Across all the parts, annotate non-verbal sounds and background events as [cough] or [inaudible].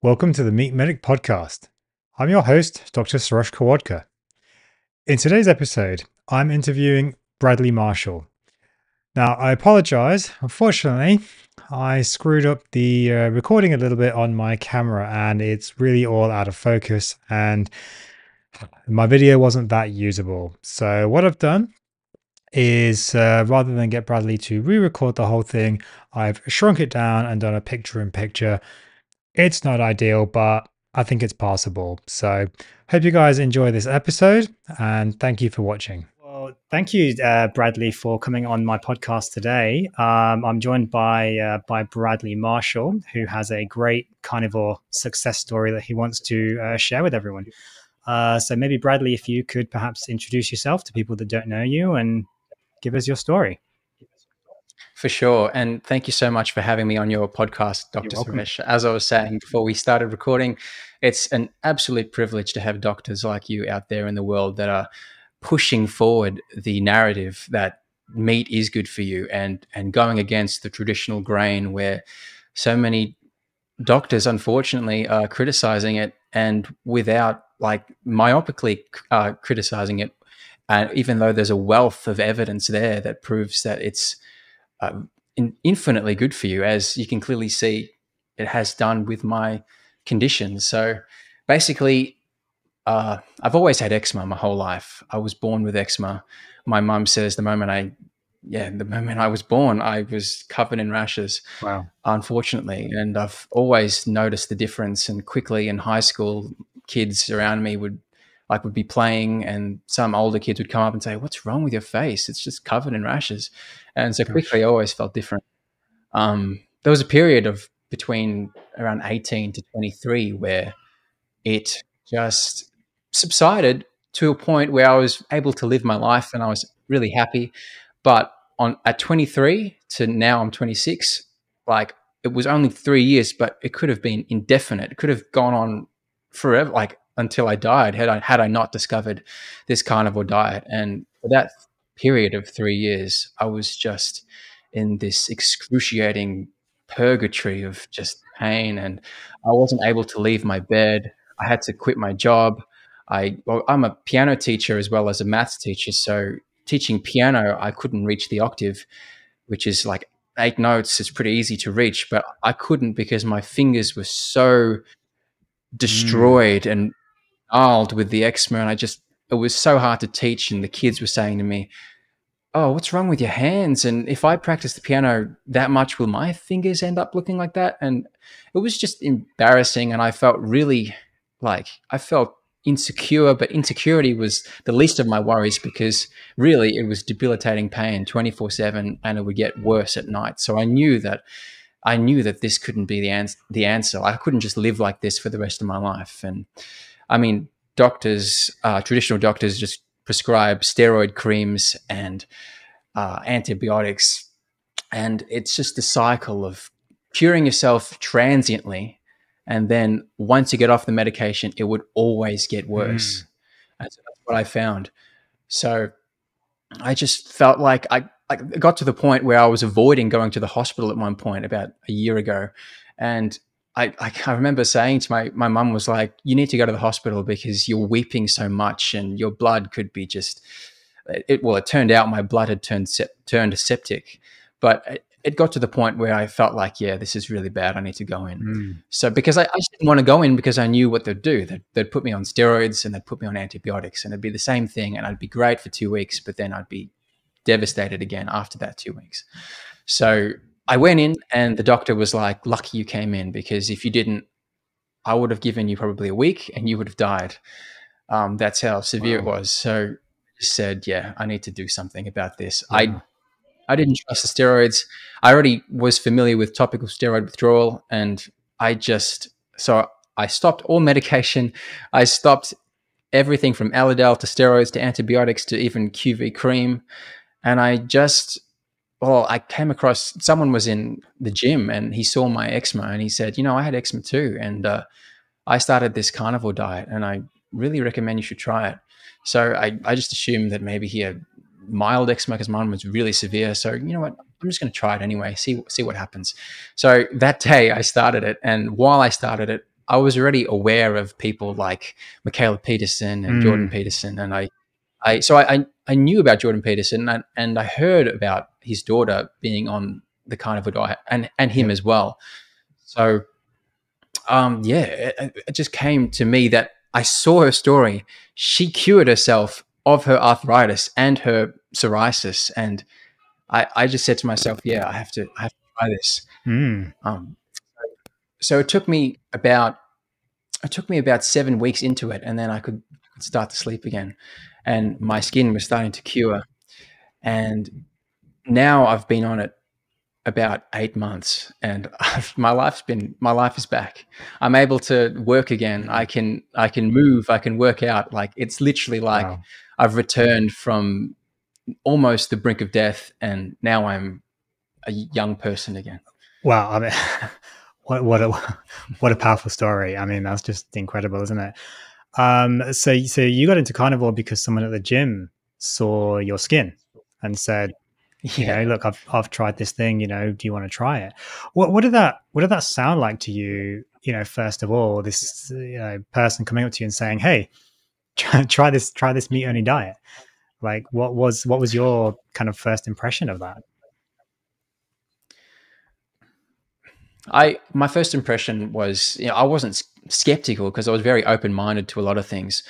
Welcome to the Meat Medic podcast. I'm your host, Dr. Suresh Khirwadkar. In today's episode, I'm interviewing Bradley Marshall. Now, I apologize. Unfortunately, I screwed up the uh, recording a little bit on my camera and it's really all out of focus and my video wasn't that usable. So, what I've done is uh, rather than get Bradley to re record the whole thing, I've shrunk it down and done a picture in picture it's not ideal, but I think it's possible. So, hope you guys enjoy this episode and thank you for watching. Well, thank you, uh, Bradley, for coming on my podcast today. Um, I'm joined by uh, by Bradley Marshall, who has a great carnivore success story that he wants to uh, share with everyone. Uh, so, maybe Bradley, if you could perhaps introduce yourself to people that don't know you and give us your story. For sure. And thank you so much for having me on your podcast, Dr. Suresh. As I was saying before we started recording, it's an absolute privilege to have doctors like you out there in the world that are pushing forward the narrative that meat is good for you and and going against the traditional grain where so many doctors unfortunately are criticizing it and without like myopically uh, criticizing it and even though there's a wealth of evidence there that proves that it's uh, in, infinitely good for you, as you can clearly see it has done with my condition. So basically, uh, I've always had eczema my whole life. I was born with eczema. My mum says the moment I, yeah, the moment I was born, I was covered in rashes. Wow. Unfortunately, and I've always noticed the difference. And quickly in high school, kids around me would like would be playing and some older kids would come up and say, What's wrong with your face? It's just covered in rashes. And so quickly I always felt different. Um, there was a period of between around 18 to 23 where it just subsided to a point where I was able to live my life and I was really happy. But on at 23 to now I'm 26, like it was only three years, but it could have been indefinite. It could have gone on forever. Like until I died had I had I not discovered this carnivore diet. And for that period of three years, I was just in this excruciating purgatory of just pain, and I wasn't able to leave my bed. I had to quit my job. I well, I'm a piano teacher as well as a maths teacher, so teaching piano, I couldn't reach the octave, which is like eight notes. It's pretty easy to reach, but I couldn't because my fingers were so destroyed mm. and gnarled with the eczema, and I just it was so hard to teach. And the kids were saying to me, "Oh, what's wrong with your hands?" And if I practice the piano that much, will my fingers end up looking like that? And it was just embarrassing, and I felt really like I felt insecure, but insecurity was the least of my worries because really it was debilitating pain 24 7 and it would get worse at night. So I knew that I knew that this couldn't be the, the answer. I couldn't just live like this for the rest of my life. And I mean, doctors, uh, traditional doctors, just prescribe steroid creams and uh, antibiotics, and it's just a cycle of curing yourself transiently, and then once you get off the medication, it would always get worse. Mm. And so that's what I found. So I just felt like I, I got to the point where I was avoiding going to the hospital at one point about a year ago, and I, [laughs] I, remember saying to my my mum was like, "You need to go to the hospital because you're weeping so much, and your blood could be just." It well, it turned out my blood had turned turned septic, but it, it, got to the point where I felt like, yeah, this is really bad. I need to go in. Mm. So because I, I didn't want to go in because I knew what they'd do. They'd, they'd put me on steroids and they'd put me on antibiotics, and it'd be the same thing, and I'd be great for two weeks, but then I'd be devastated again after that two weeks. So I went in and the doctor was like, lucky you came in because if you didn't, I would have given you probably a week and you would have died. Um, that's how severe wow. it was. So I said, yeah, I need to do something about this. Yeah. I I didn't trust the steroids. I already was familiar with topical steroid withdrawal and I just so I stopped all medication. I stopped everything from Elidel to steroids to antibiotics to even QV cream. And I just well, I came across someone was in the gym and he saw my eczema and he said, you know, I had eczema too, and uh, I started this carnivore diet, and I really recommend you should try it. So I, I just assumed that maybe he had mild eczema because mine was really severe. So you know what, I'm just going to try it anyway, see see what happens. So that day I started it, and while I started it, I was already aware of people like Mikhaila Peterson and Mm. Jordan Peterson, and I, I so I, I I knew about Jordan Peterson and, and I heard about his daughter being on the carnivore diet and and him as well. So, um, yeah, it, it just came to me that I saw her story. She cured herself of her arthritis and her psoriasis, and I I just said to myself, yeah, I have to I have to try this. Mm. Um, so it took me about it took me about seven weeks into it, and then I could start to sleep again, and my skin was starting to cure, and now I've been on it about eight months, and [laughs] I've, my life's been my life is back. I'm able to work again. I can I can move. I can work out. Like it's literally like Wow. I've returned from almost the brink of death, and now I'm a young person again. Wow, I mean, [laughs] what what a [laughs] what a powerful story. I mean, that's just incredible, isn't it? Um, so so you got into carnivore because someone at the gym saw your skin and said, you know, look, I've I've tried this thing. You know, do you want to try it? What what did that what did that sound like to you? You know, first of all, this you know person coming up to you and saying, "Hey, try, [laughs] try this try this meat only diet." Like, what was what was your kind of first impression of that? I my first impression was you know I wasn't skeptical because I was very open minded to a lot of things,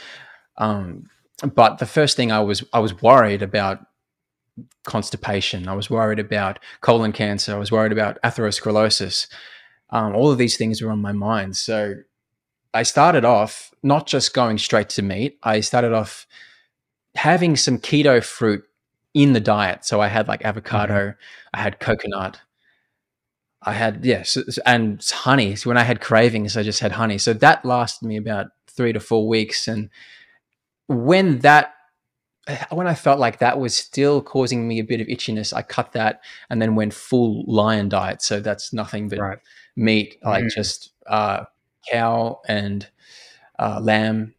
um, but the first thing I was I was worried about constipation. I was worried about colon cancer. I was worried about atherosclerosis. Um, all of these things were on my mind. So I started off not just going straight to meat. I started off having some keto fruit in the diet. So I had like avocado, I had coconut, I had yes, and honey. So when I had cravings, I just had honey. So that lasted me about three to four weeks. And when that, [sighs] when I felt like that was still causing me a bit of itchiness, I cut that and then went full lion diet. So that's nothing but Right. meat, like Mm. just uh, cow and uh, lamb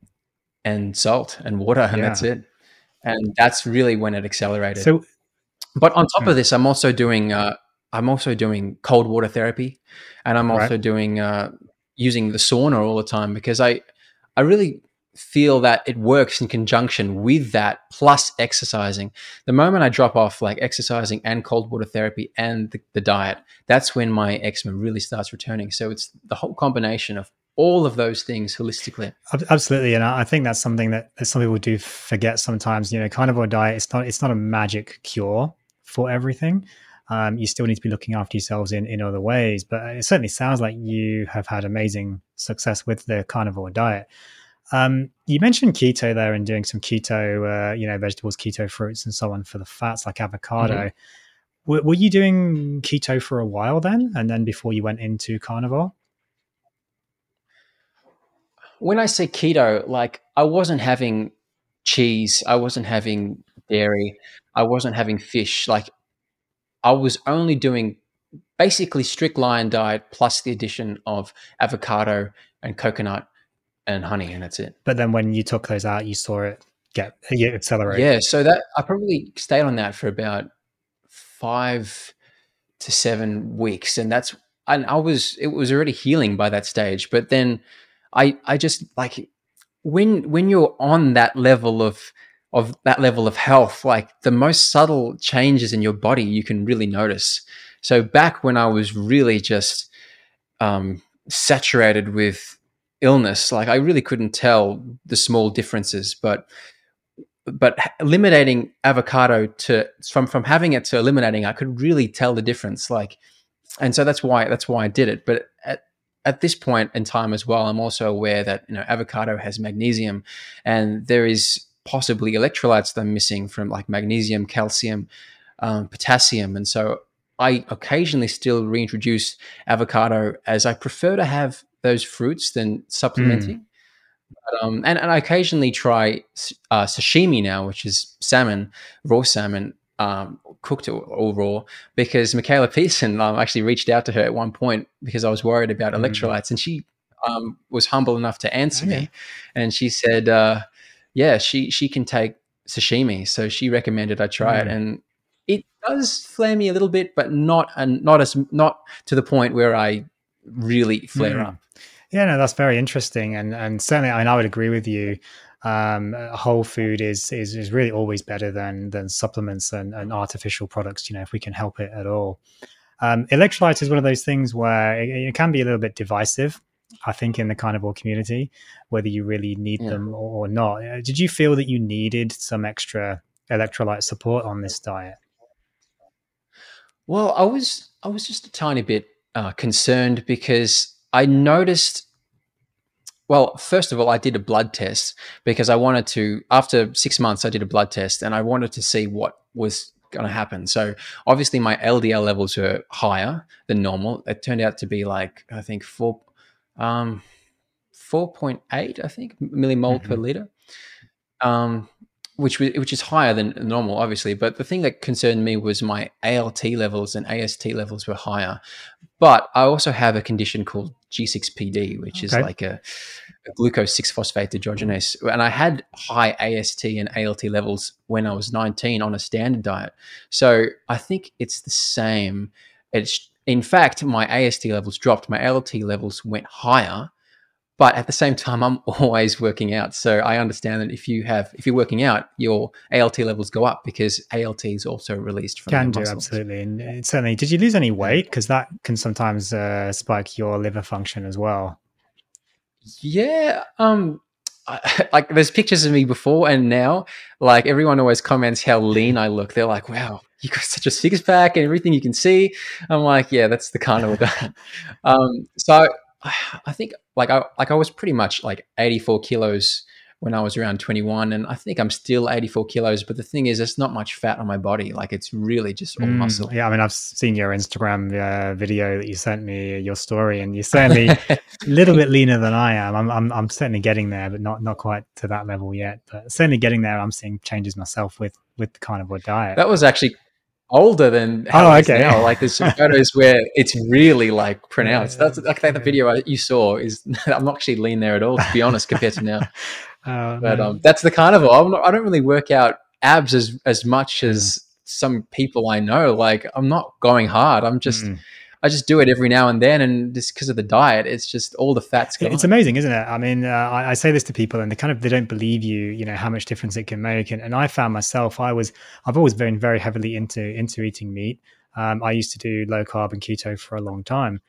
and salt and water, and that's it. And that's really when it accelerated. So But on top Hmm. of this, I'm also doing uh, I'm also doing cold water therapy, and I'm Right. also doing uh, using the sauna all the time because I I really feel that it works in conjunction with that plus exercising. The moment I drop off like exercising and cold water therapy and the, the diet, that's when my eczema really starts returning. So it's the whole combination of all of those things holistically. Absolutely, and I think that's something that, that some people do forget sometimes. You know, carnivore diet it's not it's not a magic cure for everything. Um, you still need to be looking after yourselves in in other ways. But it certainly sounds like you have had amazing success with the carnivore diet. Um, you mentioned keto there and doing some keto, uh, you know, vegetables, keto fruits, and so on for the fats like avocado. Were, were you doing keto for a while then, and then before you went into carnivore? when I say keto, like I wasn't having cheese, I wasn't having dairy, I wasn't having fish. Like I was only doing basically strict lion diet plus the addition of avocado and coconut and honey, and that's it. But then when you took those out, you saw it get yeah, accelerate. Yeah, so that I probably stayed on that for about five to seven weeks, and that's and I was it was already healing by that stage. But then I I just like when when you're on that level of of that level of health, like the most subtle changes in your body you can really notice. So back when I was really just um, saturated with illness, like I really couldn't tell the small differences, but but eliminating avocado to from from having it to eliminating, I could really tell the difference. Like, and so that's why that's why I did it. But at at this point in time as well, I'm also aware that you know avocado has magnesium, and there is possibly electrolytes that I'm missing from like magnesium, calcium, um, potassium, and so I occasionally still reintroduce avocado as I prefer to have those fruits than supplementing. But, um, and, and I occasionally try uh, sashimi now, which is salmon, raw salmon, um, cooked or, or raw, because Mikhaila Peterson um, actually reached out to her at one point because I was worried about Mm. electrolytes, and she um, was humble enough to answer Okay. me, and she said, uh, "Yeah, she she can take sashimi," so she recommended I try it, Mm. and it does flare me a little bit, but not and not as not to the point where I really flare Mm. up. Yeah, no, that's very interesting, and and certainly, I mean, I would agree with you. Um, whole food is, is is really always better than than supplements and, and artificial products. You know, if we can help it at all. Um, electrolytes is one of those things where it, it, can be a little bit divisive. I think in the carnivore community, whether you really need yeah. them or, not. Uh, did you feel that you needed some extra electrolyte support on this diet? Well, I was I was just a tiny bit uh, concerned because I noticed. Well, first of all, I did a blood test because I wanted to. After six months, I did a blood test and I wanted to see what was going to happen. So obviously, my LDL levels were higher than normal. It turned out to be like I think four, um, four point eight, I think millimole mm-hmm. per liter. Um, which which is higher than normal, obviously. But the thing that concerned me was my ALT levels and AST levels were higher. But I also have a condition called G6PD, which okay. is like a, a glucose 6 phosphate dehydrogenase. And I had high AST and ALT levels when I was 19 on a standard diet. So I think it's the same. It's in fact, my AST levels dropped, my ALT levels went higher but at the same time i'm [laughs] always working out. So i understand that if you have if you're working out your alt levels go up because alt is also released from can do absolutely. And certainly did you lose any weight? Because that can sometimes uh, spike your liver function as well. Yeah um I, [laughs] like there's pictures of me before and now. Like everyone always comments how lean i look. They're like wow [laughs] you got such a six pack and everything you can see i'm like yeah that's the kind of [laughs] [laughs] um so I think like I like I was pretty much like 84 kilos when I was around 21, and I think I'm still 84 kilos. But the thing is, there's not much fat on my body. Like it's really just all mm, muscle. Yeah, I mean, I've seen your Instagram uh, video that you sent me, your story, and you're certainly a little bit leaner than I am. I'm, I'm, I'm certainly getting there, but not not quite to that level yet. But certainly getting there. I'm seeing changes myself with with the carnivore diet. That was actually older than how oh okay. now. like there's some photos where it's really like pronounced. That's like the video you saw is [laughs] i'm not actually lean there at all to be honest compared to now. [laughs] Oh, but um that's the carnivore I'm not, i don't really work out abs as as much as some people i know. Like i'm not going hard. I'm just mm. I just do it every now and then, and just because of the diet, it's just all the fats. Gone. It's amazing, isn't it? I mean, uh, I, I, say this to people, and they kind of they don't believe you, you know, how much difference it can make. And, and I found myself, I was, I've always been very heavily into into eating meat. Um, I used to do low carb and keto for a long time,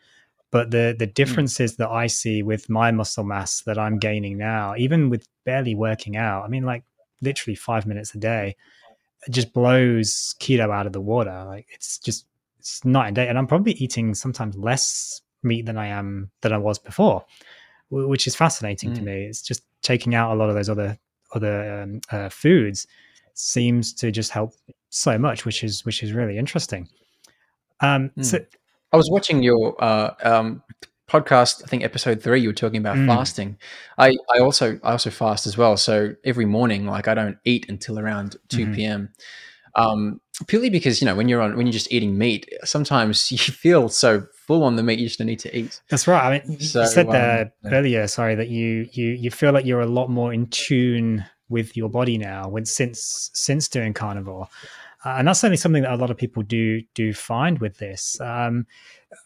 but the the hmm. differences mm. that I see with my muscle mass that I'm gaining now, even with barely working out, I mean, like literally five minutes a day, it just blows keto out of the water. Like it's just it's night and day. And I'm probably eating sometimes less meat than I am than I was before, which is fascinating mm. to me. It's just taking out a lot of those other other um, uh, foods seems to just help so much, which is which is really interesting. Um, mm. So I was watching your uh, um, podcast. I think episode three. You were talking about mm. fasting. I I also I also fast as well. So every morning, like I don't eat until around two mm-hmm. p.m. Um, purely because you know when you're on when you're just eating meat, sometimes [laughs] you feel so full on the meat you just don't need to eat. That's right. I mean, so, you said that um, earlier. Sorry, that you you you feel like you're a lot more in tune with your body now when since since doing carnivore. Uh, and that's certainly something that a lot of people do do find with this. Um,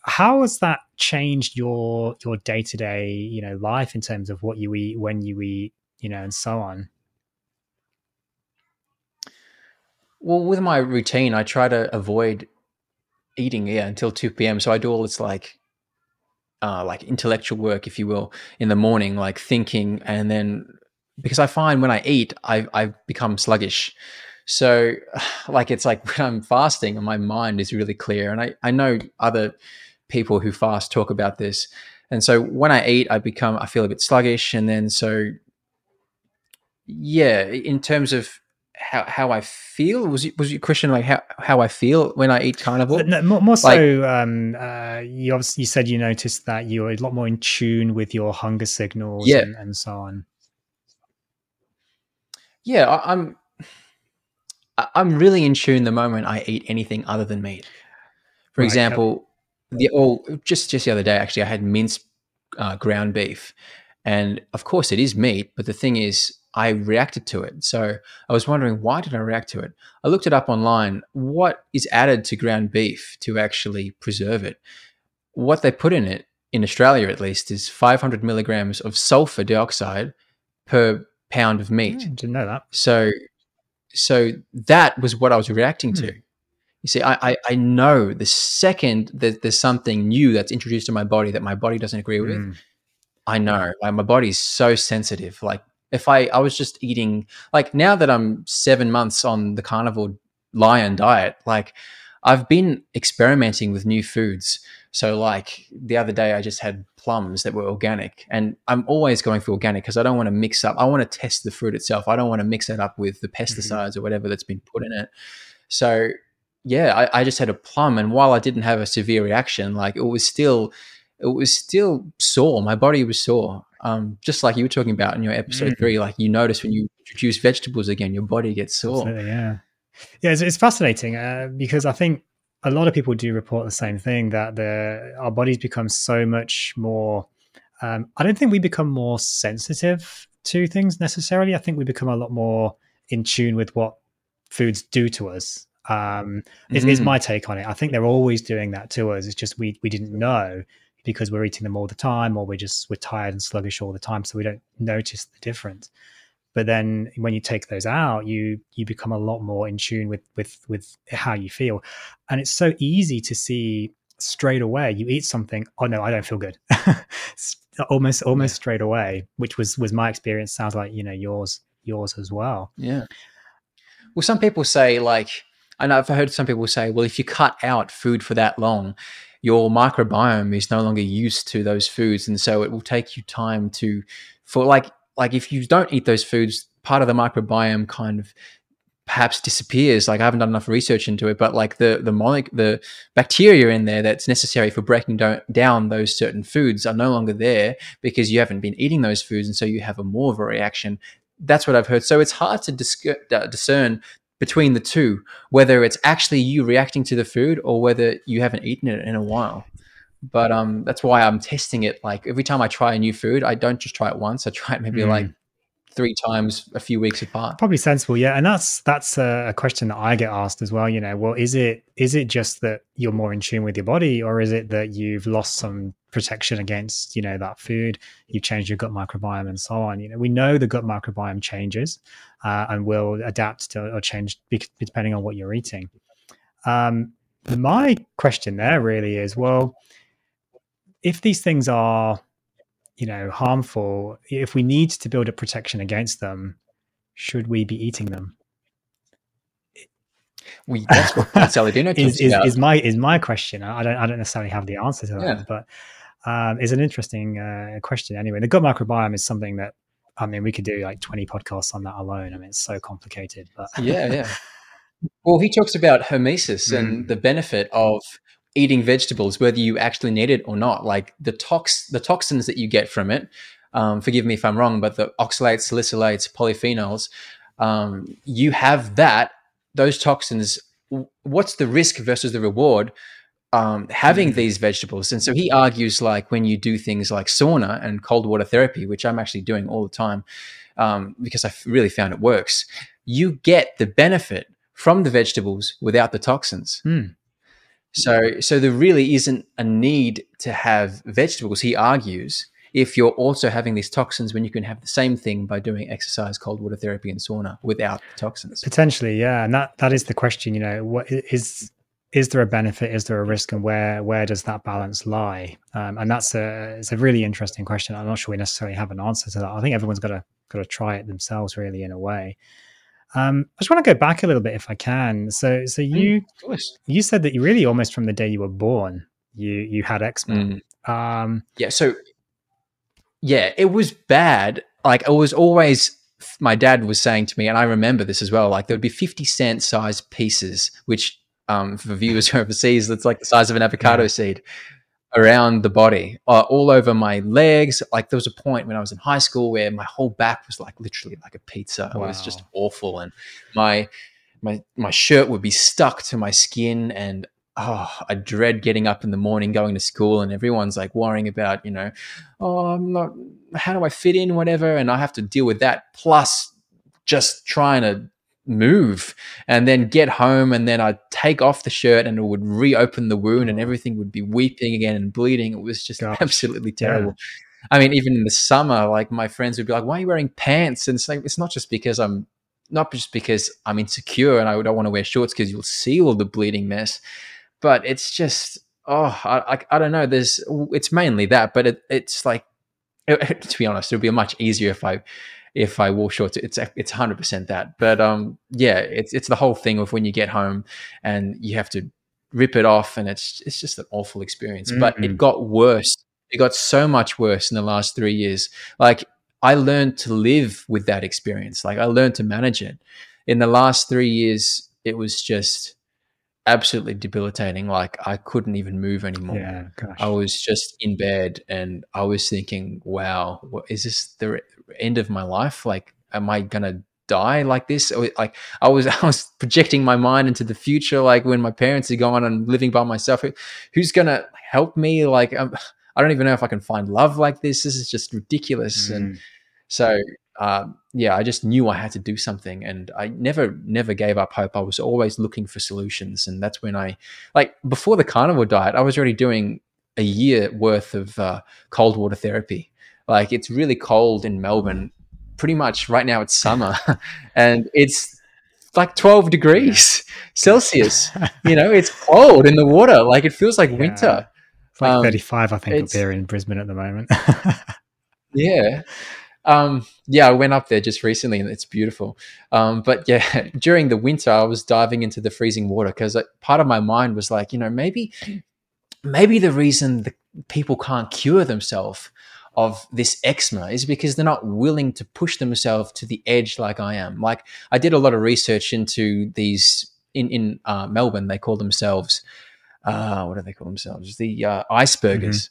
how has that changed your your day to day you know life in terms of what you eat, when you eat, you know, and so on? Well, with my routine, I try to avoid eating yeah until two p.m. So I do all this like uh, like intellectual work, if you will, in the morning, like thinking, and then because I find when I eat, I I become sluggish. So, [sighs] like it's like when I'm fasting, and my mind is really clear, and I I know other people who fast talk about this, and so when I eat, I become I feel a bit sluggish, and then so yeah, in terms of how how I feel? Was it, was your question like how, how I feel when I eat carnivore? No, more, more like, so, um, uh, you obviously you said you noticed that you're a lot more in tune with your hunger signals yeah. and, and so on. Yeah, I, I'm I'm really in tune the moment I eat anything other than meat. For right, example, the all just just the other day actually I had minced uh, ground beef, and of course it is meat, but the thing is I reacted to it. So I was wondering, why did I react to it? I looked it up online. What is added to ground beef to actually preserve it? What they put in it in Australia at least is 500 milligrams of sulfur dioxide per pound of meat. Mm, didn't know that. So, so that was what I was reacting to. Hmm. You see, I, I, I know the second that there's something new that's introduced to my body that my body doesn't agree with, Mm. I know. Like my body's so sensitive. Like if I I was just eating like now that I'm seven months on the carnivore lion diet, like I've been experimenting with new foods. So like the other day I just had plums that were organic and I'm always going for organic because I don't want to mix up I want to test the fruit itself. I don't want to mix it up with the mm-hmm. pesticides or whatever that's been put in it. So yeah, I, I just had a plum and while I didn't have a severe reaction, like it was still it was still sore. My body was sore. Um, just like you were talking about in your episode Mm. three, like you notice when you introduce vegetables again, your body gets sore. Absolutely, yeah, yeah. It's, it's fascinating uh, because I think a lot of people do report the same thing that the our bodies become so much more. Um, I don't think we become more sensitive to things necessarily. I think we become a lot more in tune with what foods do to us. Um, is, is Mhm. my take on it. I think they're always doing that to us. It's just we we didn't know because we're eating them all the time, or we're just we're tired and sluggish all the time, so we don't notice the difference. But then when you take those out you you become a lot more in tune with with with how you feel. And it's so easy to see straight away you eat something oh no i don't feel good. [laughs] Almost almost straight away which was was my experience. Sounds like you know yours yours as well. Yeah. Well, some people say like, I know I've heard some people say, well, if you cut out food for that long, your microbiome is no longer used to those foods, and so it will take you time to, for like, like if you don't eat those foods, part of the microbiome kind of perhaps disappears. Like I haven't done enough research into it, but like the the molecule, the bacteria in there that's necessary for breaking do- down those certain foods are no longer there because you haven't been eating those foods, and so you have a more of a reaction. That's what I've heard. So it's hard to dis- uh, discern between the two whether it's actually you reacting to the food or whether you haven't eaten it in a while. But um, that's why I'm testing it. Like every time I try a new food, I don't just try it once. I try it maybe Mm. like three times a few weeks apart. probably sensible yeah and that's that's a, a question that i get asked as well you know well is it is it just that you're more in tune with your body or is it that you've lost some protection against you know that food. You've changed your gut microbiome and so on. You know we know the gut microbiome changes uh, and will adapt to or change depending on what you're eating. Um, my question there really is well if these things are you know harmful if we need to build a protection against them should we be eating them? We, that's what [laughs] Saladino is, is, is my is my question. I don't i don't necessarily have the answer to that Yeah. but um it's an interesting uh, question anyway the gut microbiome is something that i mean we could do like 20 podcasts on that alone i mean it's so complicated but yeah, yeah. [laughs] Well, he talks about hormesis Mm. and the benefit of eating vegetables, whether you actually need it or not. Like the tox, the toxins that you get from it. Um, forgive me if I'm wrong, but the oxalates, salicylates, polyphenols, um, you have that. Those toxins. What's the risk versus the reward? Um, having Mm. these vegetables, and so he argues like when you do things like sauna and cold water therapy, which I'm actually doing all the time, um, because I really found it works. You get the benefit from the vegetables without the toxins. Hmm. So, so there really isn't a need to have vegetables. He argues if you're also having these toxins, when you can have the same thing by doing exercise, cold water therapy, and sauna without the toxins. potentially yeah and that that is the question you know what is is there a benefit is there a risk and where where does that balance lie um, and that's a it's a really interesting question i'm not sure we necessarily have an answer to that i think everyone's got to got to try it themselves really in a way um, I just want to go back a little bit if I can. So, so you Of you said that you really almost from the day you were born, you you had eczema. Mm. Um, Yeah. So, yeah, it was bad. Like it was always. My dad was saying to me, and I remember this as well. Like there would be fifty cent size pieces, which um, for viewers who [laughs] are overseas, that's like the size of an avocado Yeah. seed around the body, uh, all over my legs. Like there was a point when I was in high school where my whole back was like literally like a pizza. It was just awful, and my my my shirt would be stuck to my skin, and oh, I dread getting up in the morning, going to school, and everyone's like worrying about you know, oh, I'm not. How do I fit in? Whatever, and I have to deal with that plus just trying to move and then get home and then I'd take off the shirt and it would reopen the wound and oh. everything would be weeping again and bleeding. It was just Gosh. [laughs] absolutely terrible. Yeah. I mean, even in the summer, like my friends would be like, why are you wearing pants? And it's like, it's not just because I'm not just because I'm insecure and I don't want to wear shorts because you'll see all the bleeding mess, but it's just, oh, I, I, I don't know. There's, it's mainly that, but it, it's like, it, [laughs] to be honest, it would be much easier if I if I wore shorts. It's it's hundred percent that. But um, yeah, it's it's the whole thing of when you get home and you have to rip it off, and it's it's just an awful experience. Mm-hmm. But it got worse. It got so much worse in the last three years. Like I learned to live with that experience. Like I learned to manage it. In the last three years, it was just absolutely debilitating. Like I couldn't even move anymore. Yeah, I was just in bed and I was thinking, wow, what, is this the end of my life? Like, am I gonna die like this? Or, like I was, [laughs] I was projecting my mind into the future. Like when my parents are gone and living by myself, Who, who's gonna help me? Like um, [sighs] I don't even know if I can find love like this. This is just ridiculous. Mm. And so uh, yeah, I just knew I had to do something, and I never never gave up hope. I was always looking for solutions, and that's when I like before the carnivore diet, I was already doing a year worth of uh, cold water therapy. Like it's really cold in Melbourne. Pretty much right now it's summer, [laughs] and it's like 12 degrees Celsius. [laughs] you know, it's cold in the water. Like it feels like yeah. winter. It's like um, 35, I think, up here in Brisbane at the moment. [laughs] yeah. Um, yeah, I went up there just recently and it's beautiful. Um, but yeah, during the winter, I was diving into the freezing water because part of my mind was like, you know, maybe, maybe the reason the people can't cure themselves of this eczema is because they're not willing to push themselves to the edge like I am. Like I did a lot of research into these in in uh, Melbourne. They call themselves uh, what do they call themselves? The uh, icebergers. Mm-hmm.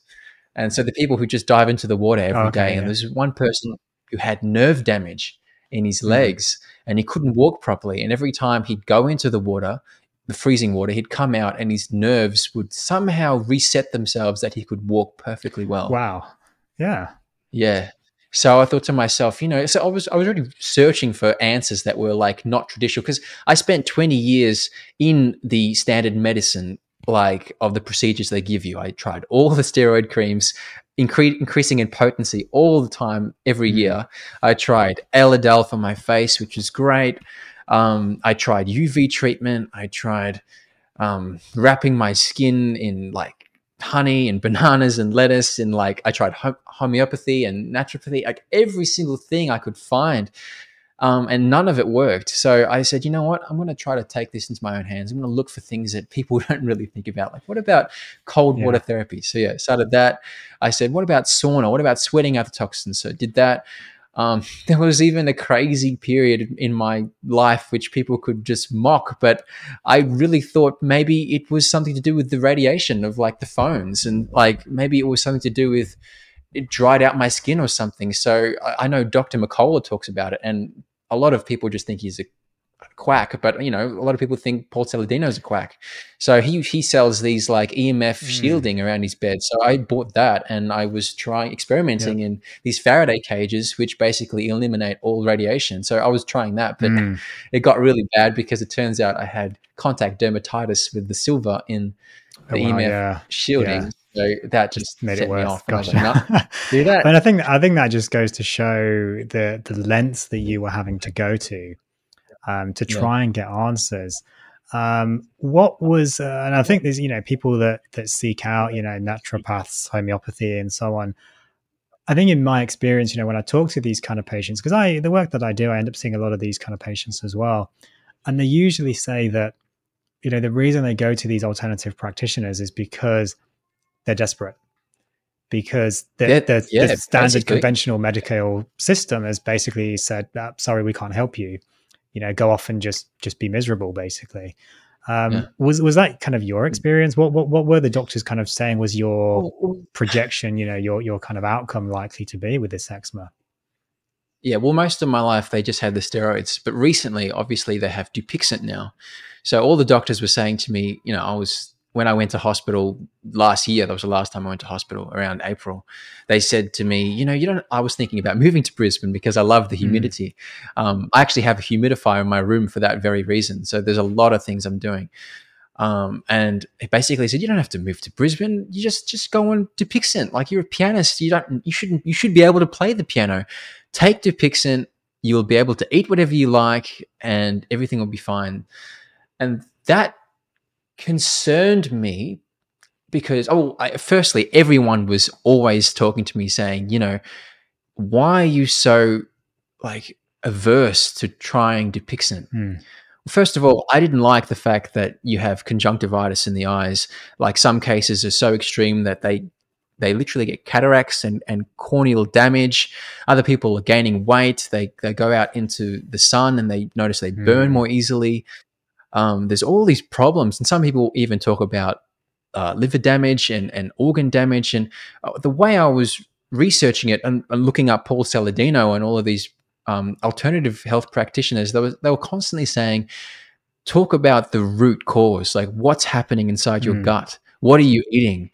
And so the people who just dive into the water every okay, day, and yeah. there's one person who had nerve damage in his mm-hmm. legs and he couldn't walk properly. And every time he'd go into the water, the freezing water, he'd come out and his nerves would somehow reset themselves that he could walk perfectly well. Wow. Yeah. Yeah. So I thought to myself, you know, so I was I was already searching for answers that were like not traditional because I spent 20 years in the standard medicine like of the procedures they give you. I tried all the steroid creams, incre- increasing in potency all the time, every mm. year. I tried Elidel for my face, which is great. Um, I tried UV treatment. I tried um, wrapping my skin in like honey and bananas and lettuce and like I tried homeopathy and naturopathy, like every single thing I could find um, and none of it worked. So I said, you know what? I'm going to try to take this into my own hands. I'm going to look for things that people [laughs] don't really think about. Like, what about cold yeah. water therapy? So yeah, started that. I said, what about sauna? What about sweating out the toxins? So did that. Um, [laughs] there was even a crazy period in my life which people could just mock, but I really thought maybe it was something to do with the radiation of like the phones, and like maybe it was something to do with it dried out my skin or something. So I, I know Dr. McCullough talks about it, and a lot of people just think he's a quack, but you know, a lot of people think Paul Saladino is a quack. So he he sells these like EMF mm. shielding around his bed. So I bought that and I was trying experimenting in these Faraday cages, which basically eliminate all radiation. So I was trying that, but mm. it got really bad because it turns out I had contact dermatitis with the silver in the oh, EMF yeah. shielding. Yeah. So that just, just made it worse. Gotcha. Like, no, [laughs] do that. and I think I think that just goes to show the the lengths that you were having to go to um, to try yeah. and get answers. Um, what was, uh, and I think there's you know people that that seek out you know naturopaths, homeopathy, and so on. I think in my experience, you know, when I talk to these kind of patients, because I the work that I do, I end up seeing a lot of these kind of patients as well, and they usually say that you know the reason they go to these alternative practitioners is because they're desperate because the, yeah, the, yeah, the standard basically. conventional medical system has basically said, "Sorry, we can't help you." You know, go off and just just be miserable. Basically, um, yeah. was was that kind of your experience? What, what what were the doctors kind of saying was your projection? You know, your your kind of outcome likely to be with this eczema? Yeah, well, most of my life they just had the steroids, but recently, obviously, they have Dupixent now. So all the doctors were saying to me, you know, I was when I went to hospital last year, that was the last time I went to hospital around April. They said to me, you know, you don't. I was thinking about moving to Brisbane because I love the humidity. Mm. Um, I actually have a humidifier in my room for that very reason. So there's a lot of things I'm doing. Um, and it basically said you don't have to move to Brisbane. You just just go on Dupixent. Like you're a pianist. You don't. You shouldn't. You should be able to play the piano. Take Dupixent. You'll be able to eat whatever you like, and everything will be fine. And that concerned me because oh I, firstly everyone was always talking to me saying you know why are you so like averse to trying Dupixent mm. First of all, I didn't like the fact that you have conjunctivitis in the eyes. Like some cases are so extreme that they they literally get cataracts and, and corneal damage. Other people are gaining weight. They they go out into the sun and they notice they burn mm. more easily. Um, there's all these problems, and some people even talk about uh, liver damage and, and organ damage. And uh, the way I was researching it and, and, looking up Paul Saladino and all of these um, alternative health practitioners, they were, they were constantly saying, talk about the root cause, like what's happening inside your mm. gut. What are you eating?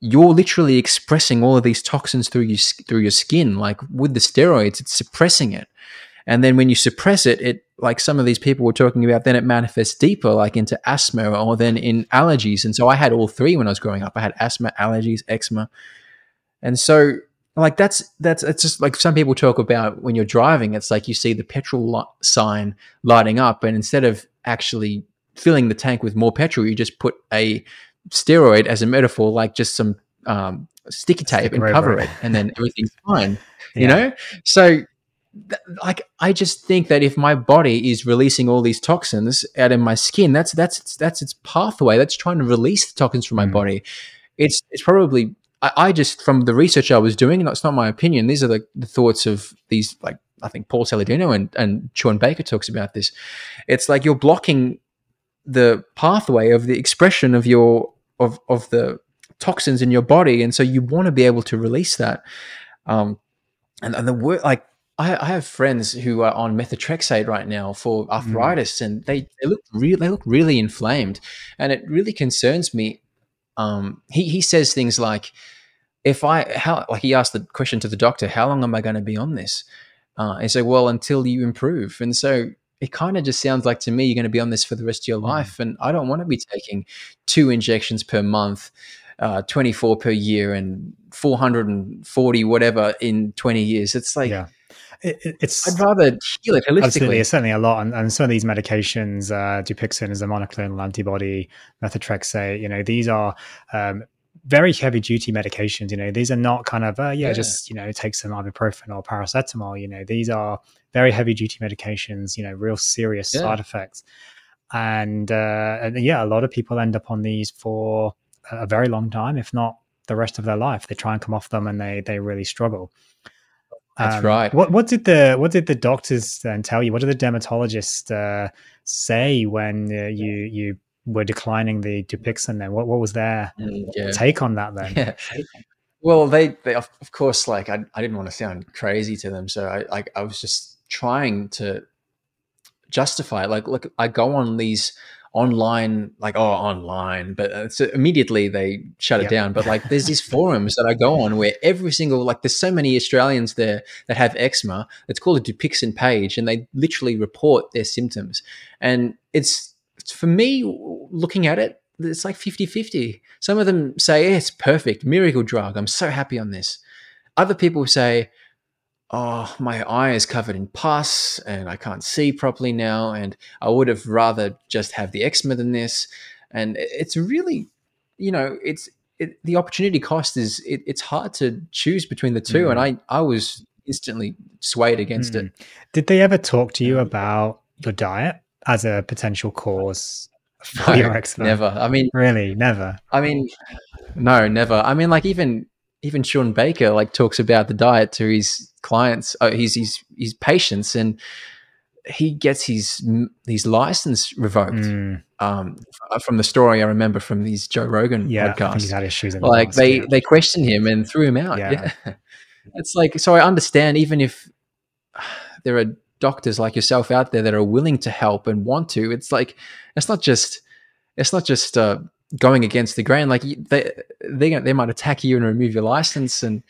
You're literally expressing all of these toxins through your through your skin. Like with the steroids, it's suppressing it. And then when you suppress it, it like some of these people were talking about, then it manifests deeper, like into asthma or then in allergies. And so I had all three when I was growing up. I had asthma, allergies, eczema. And so like that's that's it's just like some people talk about when you're driving, it's like you see the petrol sign lighting up, and instead of actually filling the tank with more petrol, you just put a steroid as a metaphor, like just some um, sticky tape Stick and cover it, and then everything's fine. [laughs] yeah. You know, so like I just think that if my body is releasing all these toxins out in my skin, that's that's that's its pathway. That's trying to release the toxins from my mm. body. It's it's probably I, I, just from the research I was doing, and it's not my opinion. These are the, the thoughts of these like I think Paul Saladino and and Shawn Baker talks about this. It's like you're blocking the pathway of the expression of your of of the toxins in your body, and so you want to be able to release that. Um, and, and the word like I, I, have friends who are on methotrexate right now for mm. arthritis, mm. and they, they look real. They look really inflamed, and it really concerns me. Um, he he says things like, "If I how like he asked the question to the doctor, how long am I going to be on this?" Uh, and so, well, until you improve. And so it kind of just sounds like to me you're going to be on this for the rest of your mm. life, and I don't want to be taking two injections per month. Uh, 24 per year and 440 whatever in 20 years it's like yeah it, it's I'd rather heal it holistically. Absolutely, it's certainly a lot, and, and some of these medications, uh, Dupixent is a monoclonal antibody, methotrexate. You know, these are um, very heavy duty medications. You know, these are not kind of uh, yeah, yeah, just you know, take some ibuprofen or paracetamol. You know, these are very heavy duty medications. You know, real serious yeah. side effects, and, uh, and yeah, a lot of people end up on these for a very long time, if not the rest of their life. They try and come off them, and they they really struggle. That's um, right. What what did the what did the doctors then tell you? What did the dermatologist uh, say when uh, you you were declining the Dupixent? Then what what was their mm, yeah. take on that then? Yeah. Well, they, they of course like I, I didn't want to sound crazy to them, so I like I was just trying to justify it. Like look, I go on these online, like oh, online, but uh, so immediately they shut it down. But like, there's these [laughs] forums that I go on where every single like, there's so many Australians there that have eczema. It's called a Dupixent page, and they literally report their symptoms. And it's for me looking at it, it's like 50-50. Some of them say hey, it's perfect, miracle drug. I'm so happy on this. Other people say oh, my eye is covered in pus and I can't see properly now. And I would have rather just have the eczema than this. And it's really, you know, it's it, the opportunity cost is it, it's hard to choose between the two. Mm. And I, I was instantly swayed against mm. it. Did they ever talk to you about your diet as a potential cause for no, your eczema? Never. I mean, really, never. I mean, no, never. I mean, like even even Shawn Baker like talks about the diet to his clients, uh, his his his patients, and he gets his his license revoked. Mm. Um, from the story I remember from these Joe Rogan yeah, podcasts, he's had issues. like the they they questioned him and threw him out. Yeah. yeah. [laughs] it's like so I understand even if [sighs] there are doctors like yourself out there that are willing to help and want to. It's like it's not just it's not just uh, going against the grain, like they they they might attack you and remove your license, and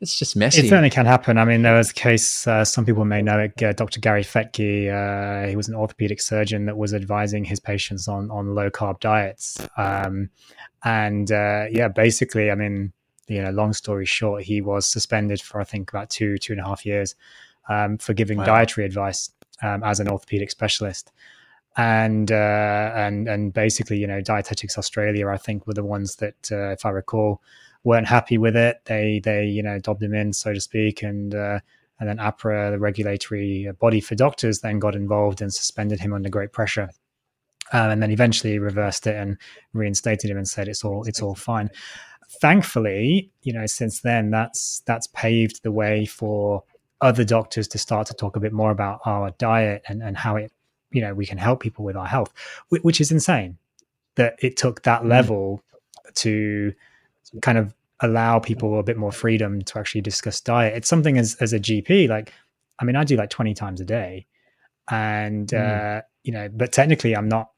it's just messy. It certainly can happen. I mean, there was a case. Uh, some people may know it. Uh, Dr. Gary Fettke. Uh, he was an orthopedic surgeon that was advising his patients on on low carb diets. Um, and uh, yeah, basically, I mean, you know, long story short, he was suspended for I think about two two and a half years um, for giving wow. dietary advice um, as an orthopedic specialist and uh, and and basically, you know, Dietetics Australia, I think, were the ones that, uh, if I recall, weren't happy with it. They they you know dobbed him in, so to speak, and uh, and then AHPRA, the regulatory body for doctors, then got involved and suspended him under great pressure. Um, and then eventually reversed it and reinstated him and said it's all it's all fine. Thankfully, you know, since then that's that's paved the way for other doctors to start to talk a bit more about our diet and, and how it you know we can help people with our health which is insane that it took that mm. level to kind of allow people a bit more freedom to actually discuss diet it's something as as a gp like i mean i do like 20 times a day and mm. uh you know but technically i'm not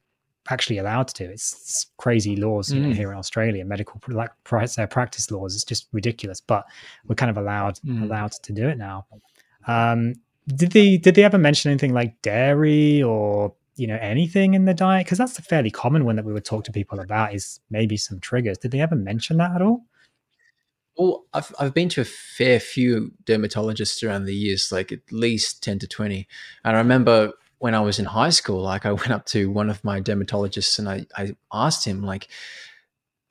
actually allowed to do it's, it's crazy laws mm. know, here in australia medical like uh, practice laws it's just ridiculous but we're kind of allowed mm. allowed to do it now um did they did they ever mention anything like dairy or you know anything in the diet? Because that's a fairly common one that we would talk to people about. Is maybe some triggers. Did they ever mention that at all? Well, I've I've been to a fair few dermatologists around the years, like at least ten to twenty. And I remember when I was in high school, like I [laughs] went up to one of my dermatologists and I, I asked him, like,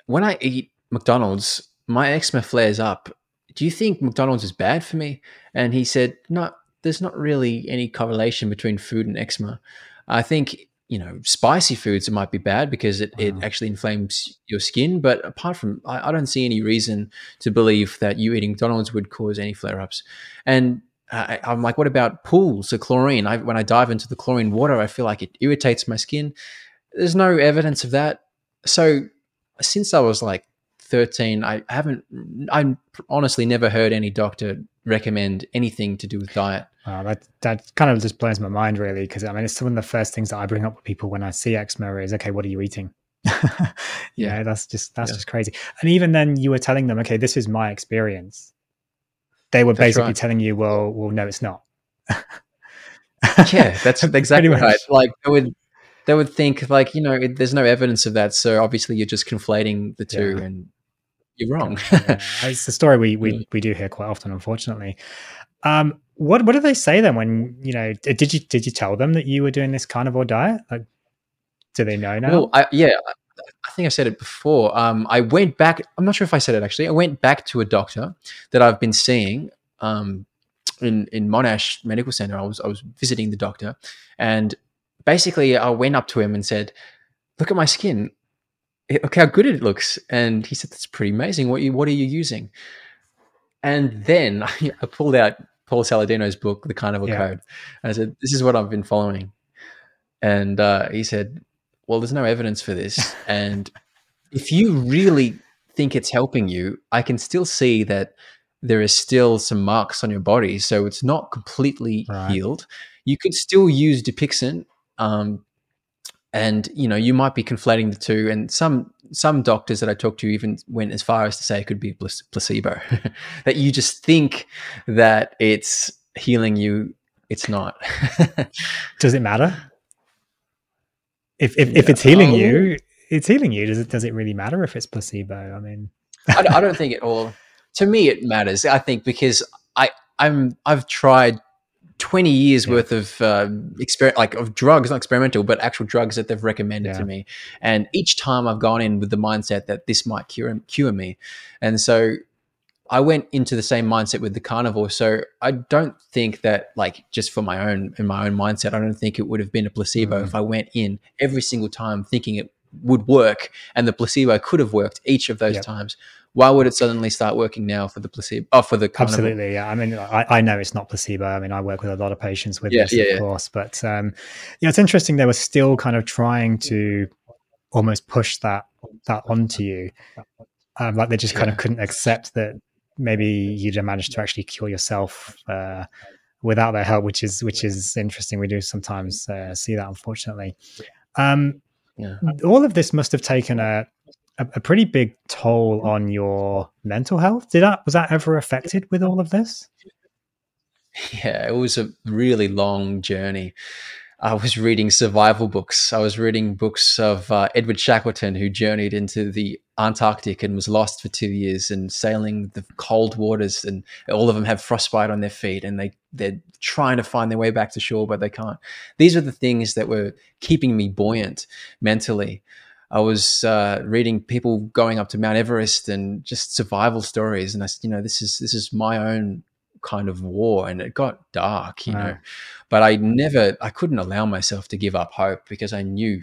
when I eat McDonald's, my eczema flares up. Do you think McDonald's is bad for me? And he said, No, there's not really any correlation between food and eczema. I think you know spicy foods might be bad because it, wow. it actually inflames your skin but apart from I, I, don't see any reason to believe that you eating mcdonald's would cause any flare-ups and uh, i'm like what about pools the chlorine I, when i dive into the chlorine water i feel like it irritates my skin there's no evidence of that so since i was like 13 i haven't i honestly never heard any doctor recommend anything to do with diet. Wow, that that kind of just blows my mind, really, because I mean, it's one of the first things that I bring up with people when I see eczema is, okay, what are you eating? [laughs] yeah, that's just that's yeah. just crazy. And even then, you were telling them, okay, this is my experience. They were that's basically right. telling you, well, well, no, it's not. yeah, that's [laughs] exactly right. Like they would they would think like you know it, there's no evidence of that, so obviously you're just conflating the two yeah. and you're wrong. it's a story we we [laughs] we do hear quite often, unfortunately. Um, what what do they say then when you know? Did you did you tell them that you were doing this carnivore diet? Like, do they know now? Well, I, yeah, I think I said it before. Um, I went back. I'm not sure if I said it actually. I went back to a doctor that I've been seeing um, in in Monash Medical Center. I was I was visiting the doctor, and basically I went up to him and said, "Look at my skin look how good it looks. And he said, that's pretty amazing. What you, what are you using? And then [laughs] I pulled out Paul Saladino's book, The Carnivore yeah. Code. And I said, this is what I've been following. And uh, he said, well, there's no evidence for this. [laughs] and if you really think it's helping you, I can still see that there is still some marks on your body. So it's not completely right. healed. You could still use Dupixent um, and you know you might be conflating the two and some some doctors that i talked to even went as far as to say it could be placebo. [laughs] That you just think that it's healing you it's not. [laughs] Does it matter? If if, if it's healing you oh. it's healing you. Does it does it really matter if it's placebo? I mean I, I don't [laughs] think it all. To me it matters i think because i i'm i've tried 20 years yeah. worth of uh, exper- like of drugs, not experimental, but actual drugs that they've recommended yeah. to me. And each time I've gone in with the mindset that this might cure cure me, and so I went into the same mindset with the carnivore. So I don't think that like just for my own in my own mindset, I don't think it would have been a placebo mm. if I went in every single time thinking it would work and the placebo could have worked each of those yep. times why would it suddenly start working now for the placebo? Oh, for the carnivore? absolutely. Yeah, I mean, I, I, know it's not placebo. I mean, I work with a lot of patients with yeah, this, yeah, of yeah. course. But um, yeah, it's interesting. They were still kind of trying to almost push that that onto you, um, like they just kind of couldn't accept that maybe you'd managed to actually cure yourself uh, without their help, which is which is interesting. We do sometimes uh, see that, unfortunately. Um, yeah. All of this must have taken a a, a pretty big toll on your mental health. Did that was that ever affected with all of this? Yeah, it was a really long journey. I was reading survival books. I was reading books of uh, Edward Shackleton, who journeyed into the Antarctic and was lost for two years and sailing the cold waters. And all of them have frostbite on their feet, and they they're trying to find their way back to shore, but they can't. These are the things that were keeping me buoyant mentally. I was uh, reading people going up to Mount Everest and just survival stories, and I, said, you know, this is this is my own kind of war and it got dark you wow. know. But i never i couldn't allow myself to give up hope because i knew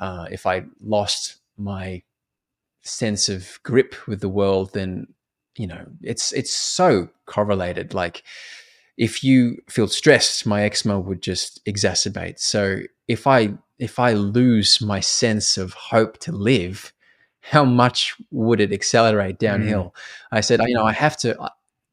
uh, if i lost my sense of grip with the world then you know it's it's so correlated. Like if you feel stressed my eczema would just exacerbate. So if i if i lose my sense of hope to live how much would it accelerate downhill mm. i said you know i have to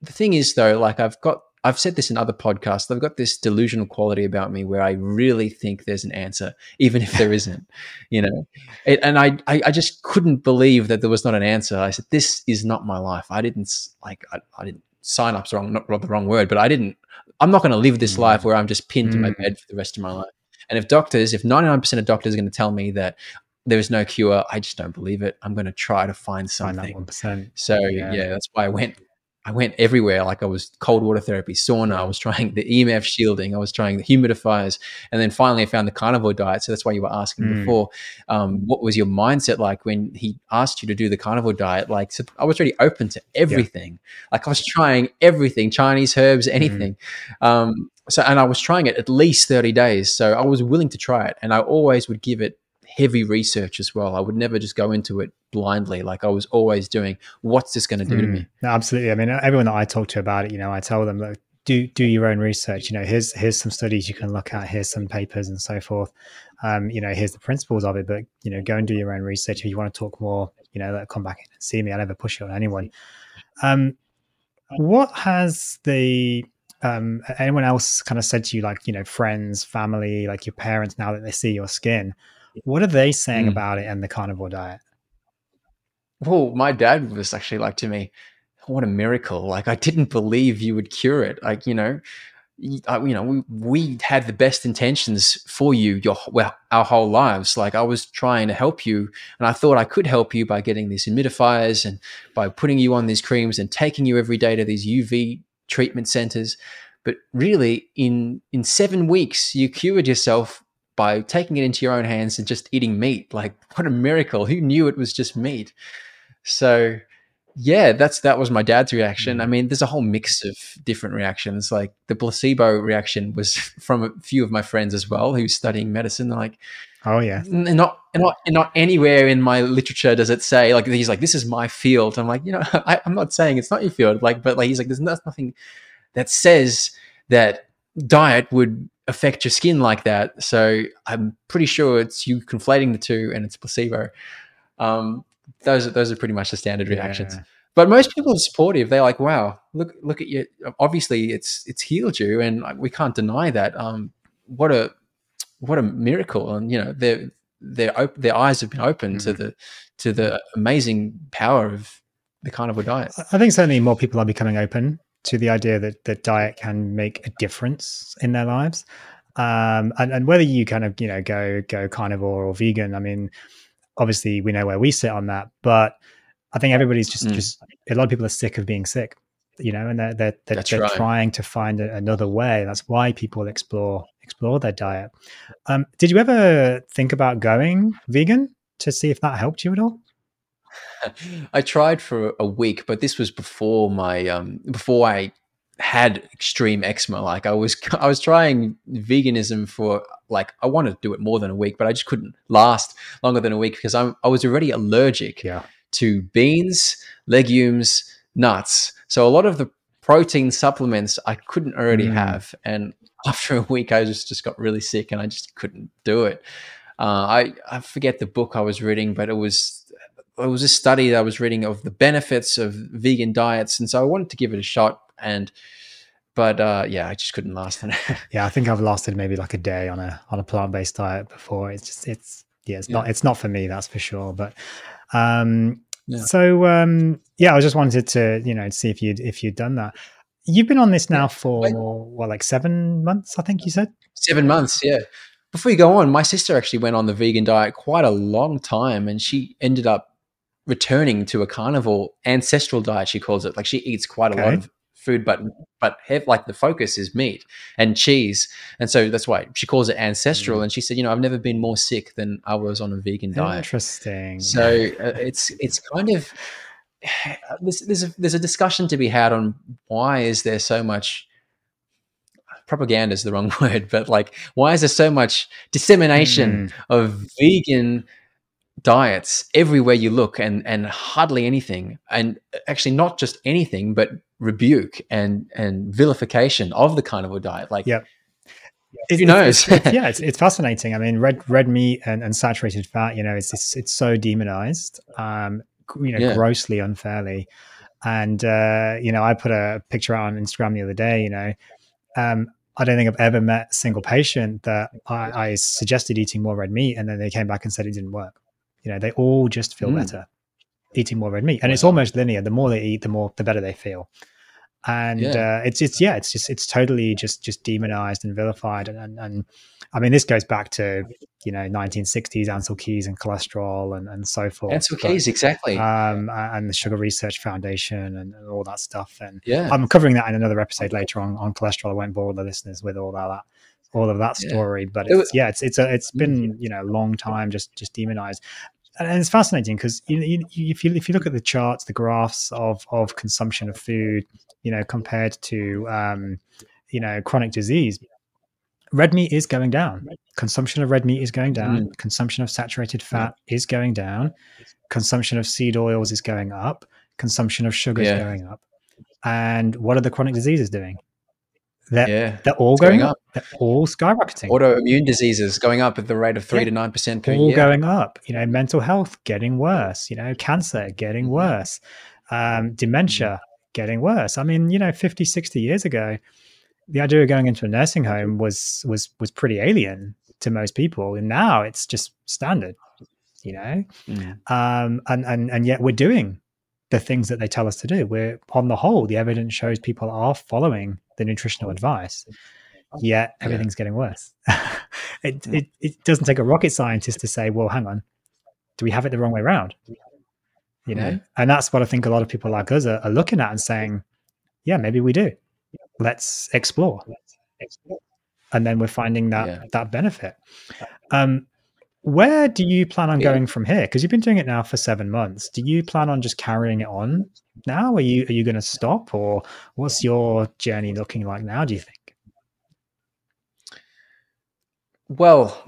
the thing is though, like I've got I've said this in other podcasts. I've got this delusional quality about me where I really think there's an answer, even if there isn't. You know, it, and I, I, I just couldn't believe that there was not an answer. I said, "This is not my life. I didn't like. I, I didn't sign up's wrong, not the wrong word, but I didn't. I'm not going to live this mm. life where I'm just pinned mm. to my mm. bed for the rest of my life. And if doctors, if 99% of doctors are going to tell me that there is no cure, I just don't believe it. I'm going to try to find something. So yeah. yeah, that's why I went I went everywhere. Like I was cold water therapy, sauna. I was trying the EMF shielding. I was trying the humidifiers, and then finally I found the carnivore diet. So that's why you were asking mm. before. Um, what was your mindset like when he asked you to do the carnivore diet? Like so I was really open to everything. Yeah. Like I was trying everything, Chinese herbs, mm. anything. Mm. Um, so and I was trying it at least thirty days. So I was willing to try it, and I always would give it heavy research as well. I would never just go into it blindly. Like I was always doing, what's this going to do mm, to me? No, absolutely. I mean, everyone that I talk to about it, you know, I tell them, look, do do your own research. You know, here's here's some studies you can look at. Here's some papers and so forth. Um, you know, here's the principles of it. But you know, go and do your own research. If you want to talk more, you know, come back and see me. I never push it on anyone. Um, what has the um, anyone else kind of said to you, like you know, friends, family, like your parents, now that they see your skin? What are they saying mm. about it and the carnivore diet? Well, my dad was actually like to me, what a miracle. Like, I didn't believe you would cure it. Like, you know, you know, we, we had the best intentions for you your well, our whole lives. Like I was trying to help you, and I thought I could help you by getting these humidifiers and by putting you on these creams and taking you every day to these UV treatment centers. But really, in in seven weeks, you cured yourself by taking it into your own hands and just eating meat. Like, [laughs] what a miracle! Who knew it was just meat? So, yeah, that's that was my dad's reaction. I mm. mean, there's a whole mix of different reactions. Like the placebo reaction was [laughs] from a few of my friends as well who's studying medicine. like, oh yeah, not not not anywhere in my literature does it say like he's like this is my field. I'm like, you know, [laughs] I, I'm not saying it's not your field. Like, but like he's like, there's nothing that says that diet would affect your skin like that. So I'm pretty sure it's you conflating the two and it's placebo. Um, those are, those are pretty much the standard reactions. Yeah. But most people are supportive. They're like, "Wow, look look at you. Obviously, it's it's healed you, and we can't deny that. Um, what a what a miracle!" And you know, their their op- their eyes have been opened mm. to the to the amazing power of the carnivore diet. I think certainly more people are becoming open to the idea that that diet can make a difference in their lives. Um, and, and whether you kind of you know go go carnivore or vegan, I mean, obviously we know where we sit on that, but I think everybody's just mm. just a lot of people are sick of being sick, you know, and they're they're, they're, they're right. trying to find a, another way. That's why people explore explore their diet. Um, did you ever think about going vegan to see if that helped you at all? [laughs] I tried for a week, but this was before my um before I had extreme eczema. Like I was [laughs] I was trying veganism for like I wanted to do it more than a week, but I just couldn't last longer than a week because I'm I was already allergic yeah. to beans, legumes, nuts. So a lot of the protein supplements I couldn't already mm. have, and [laughs] after a week I just just got really sick and I just couldn't do it. Uh, I I forget the book I was reading, but it was it was a study that I was reading of the benefits of vegan diets, and so I wanted to give it a shot. And but uh, yeah, I just couldn't last it. [laughs] yeah, I think I've lasted maybe like a day on a on a plant based diet before. It's just it's yeah, it's yeah. not it's not for me, that's for sure. But Um, Yeah. So um, yeah, I just wanted to you know see if you'd if you'd done that. You've been on this now for what, like seven months? I think you said. Seven months, yeah. Before you go on, my sister actually went on the vegan diet quite a long time, and she ended up returning to a carnivore ancestral diet. She calls it. Like she eats quite a lot of food, but but have, like the focus is meat and cheese, and so that's why she calls it ancestral. Mm. And she said, you know, I've never been more sick than I was on a vegan diet. Interesting. So uh, it's it's kind of [sighs] there's there's a, there's a discussion to be had on why is there so much propaganda is the wrong [laughs] word, but like why is there so much dissemination Mm. of vegan diets everywhere you look and and hardly anything and actually not just anything but rebuke and and vilification of the carnivore diet like Yep. who It's- knows it's- it's- yeah, it's, [laughs] it's fascinating. I mean, red red meat and, and saturated fat, you know, it's it's, it's so demonized, um, you know, Yeah. grossly unfairly. And uh, you know, I put a picture out on Instagram the other day. You know, um, I don't think I've ever met a single patient that I, I suggested eating more red meat, and then they came back and said it didn't work. You know, they all just feel Mm. better eating more red meat, and it's almost linear. The more they eat, the more the better they feel. And Yeah. uh, it's it's yeah it's just it's totally just just demonized and vilified. And, and and I mean this goes back to you know 1960s Ancel Keys and cholesterol and and so forth. Ancel But, Keys exactly. um and the Sugar Research Foundation and, and all that stuff. And yeah. I'm covering that in another episode later on on cholesterol. I won't bore the listeners with all that all of that Yeah. story but It was- it's, yeah it's it's a, it's been you know a long time just just demonized and it's fascinating because you, you, if you if you look at the charts, the graphs of of consumption of food, you know, compared to um, you know chronic disease, red meat is going down. Consumption of red meat is going down. Consumption of saturated fat is going down. Consumption of seed oils is going up. Consumption of sugar Yeah. is going up. And what are the chronic diseases doing? They're, yeah they're all going, going up. They're all skyrocketing. autoimmune diseases going up at the rate of three Yeah. to nine percent per all year. going up. You know, mental health getting worse. You know, cancer getting Mhm. worse. Um, dementia getting worse. I mean, you know, 50, 60 years ago, the idea of going into a nursing home was was was pretty alien to most people, and now it's just standard. You know, Mm. um, and and and yet we're doing the things that they tell us to do. We're on the whole, the evidence shows people are following the nutritional advice. Yet Yeah. everything's getting worse. [laughs] it, it it doesn't take a rocket scientist to say, well, hang on, do we have it the wrong way around? You know, Yeah. and that's what I think a lot of people like us are, are looking at and saying, yeah, maybe we do. Let's explore. And then we're finding that Yeah. that benefit. Um, where do you plan on Yeah. going from here? Because you've been doing it now for seven months. Do you plan on just carrying it on now? Are you are you going to stop, or what's your journey looking like now? Do you think? Well,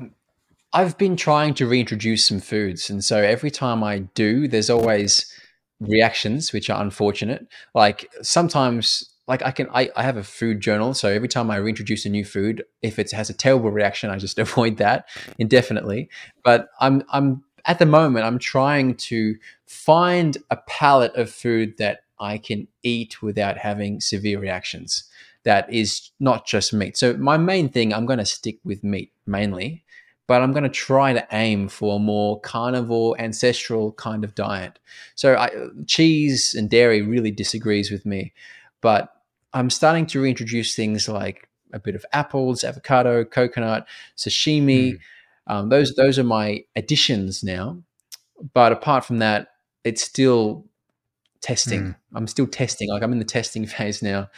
I've been trying to reintroduce some foods, and so every time I do, there's always reactions, which are unfortunate. Like sometimes, like I can, I, I have a food journal, so every time I reintroduce a new food, if it has a terrible reaction, I just [laughs] avoid that indefinitely. But I'm, I'm at the moment, I'm trying to find a palette of food that I can eat without having severe reactions. That is not just meat. So my main thing, I'm going to stick with meat mainly, but I'm going to try to aim for a more carnivore, ancestral kind of diet. So I, cheese and dairy really disagrees with me, but I'm starting to reintroduce things like a bit of apples, avocado, coconut, sashimi. Um, those those are my additions now. But apart from that, it's still testing. Mm. I'm still testing. Like I'm in the testing [laughs] phase now.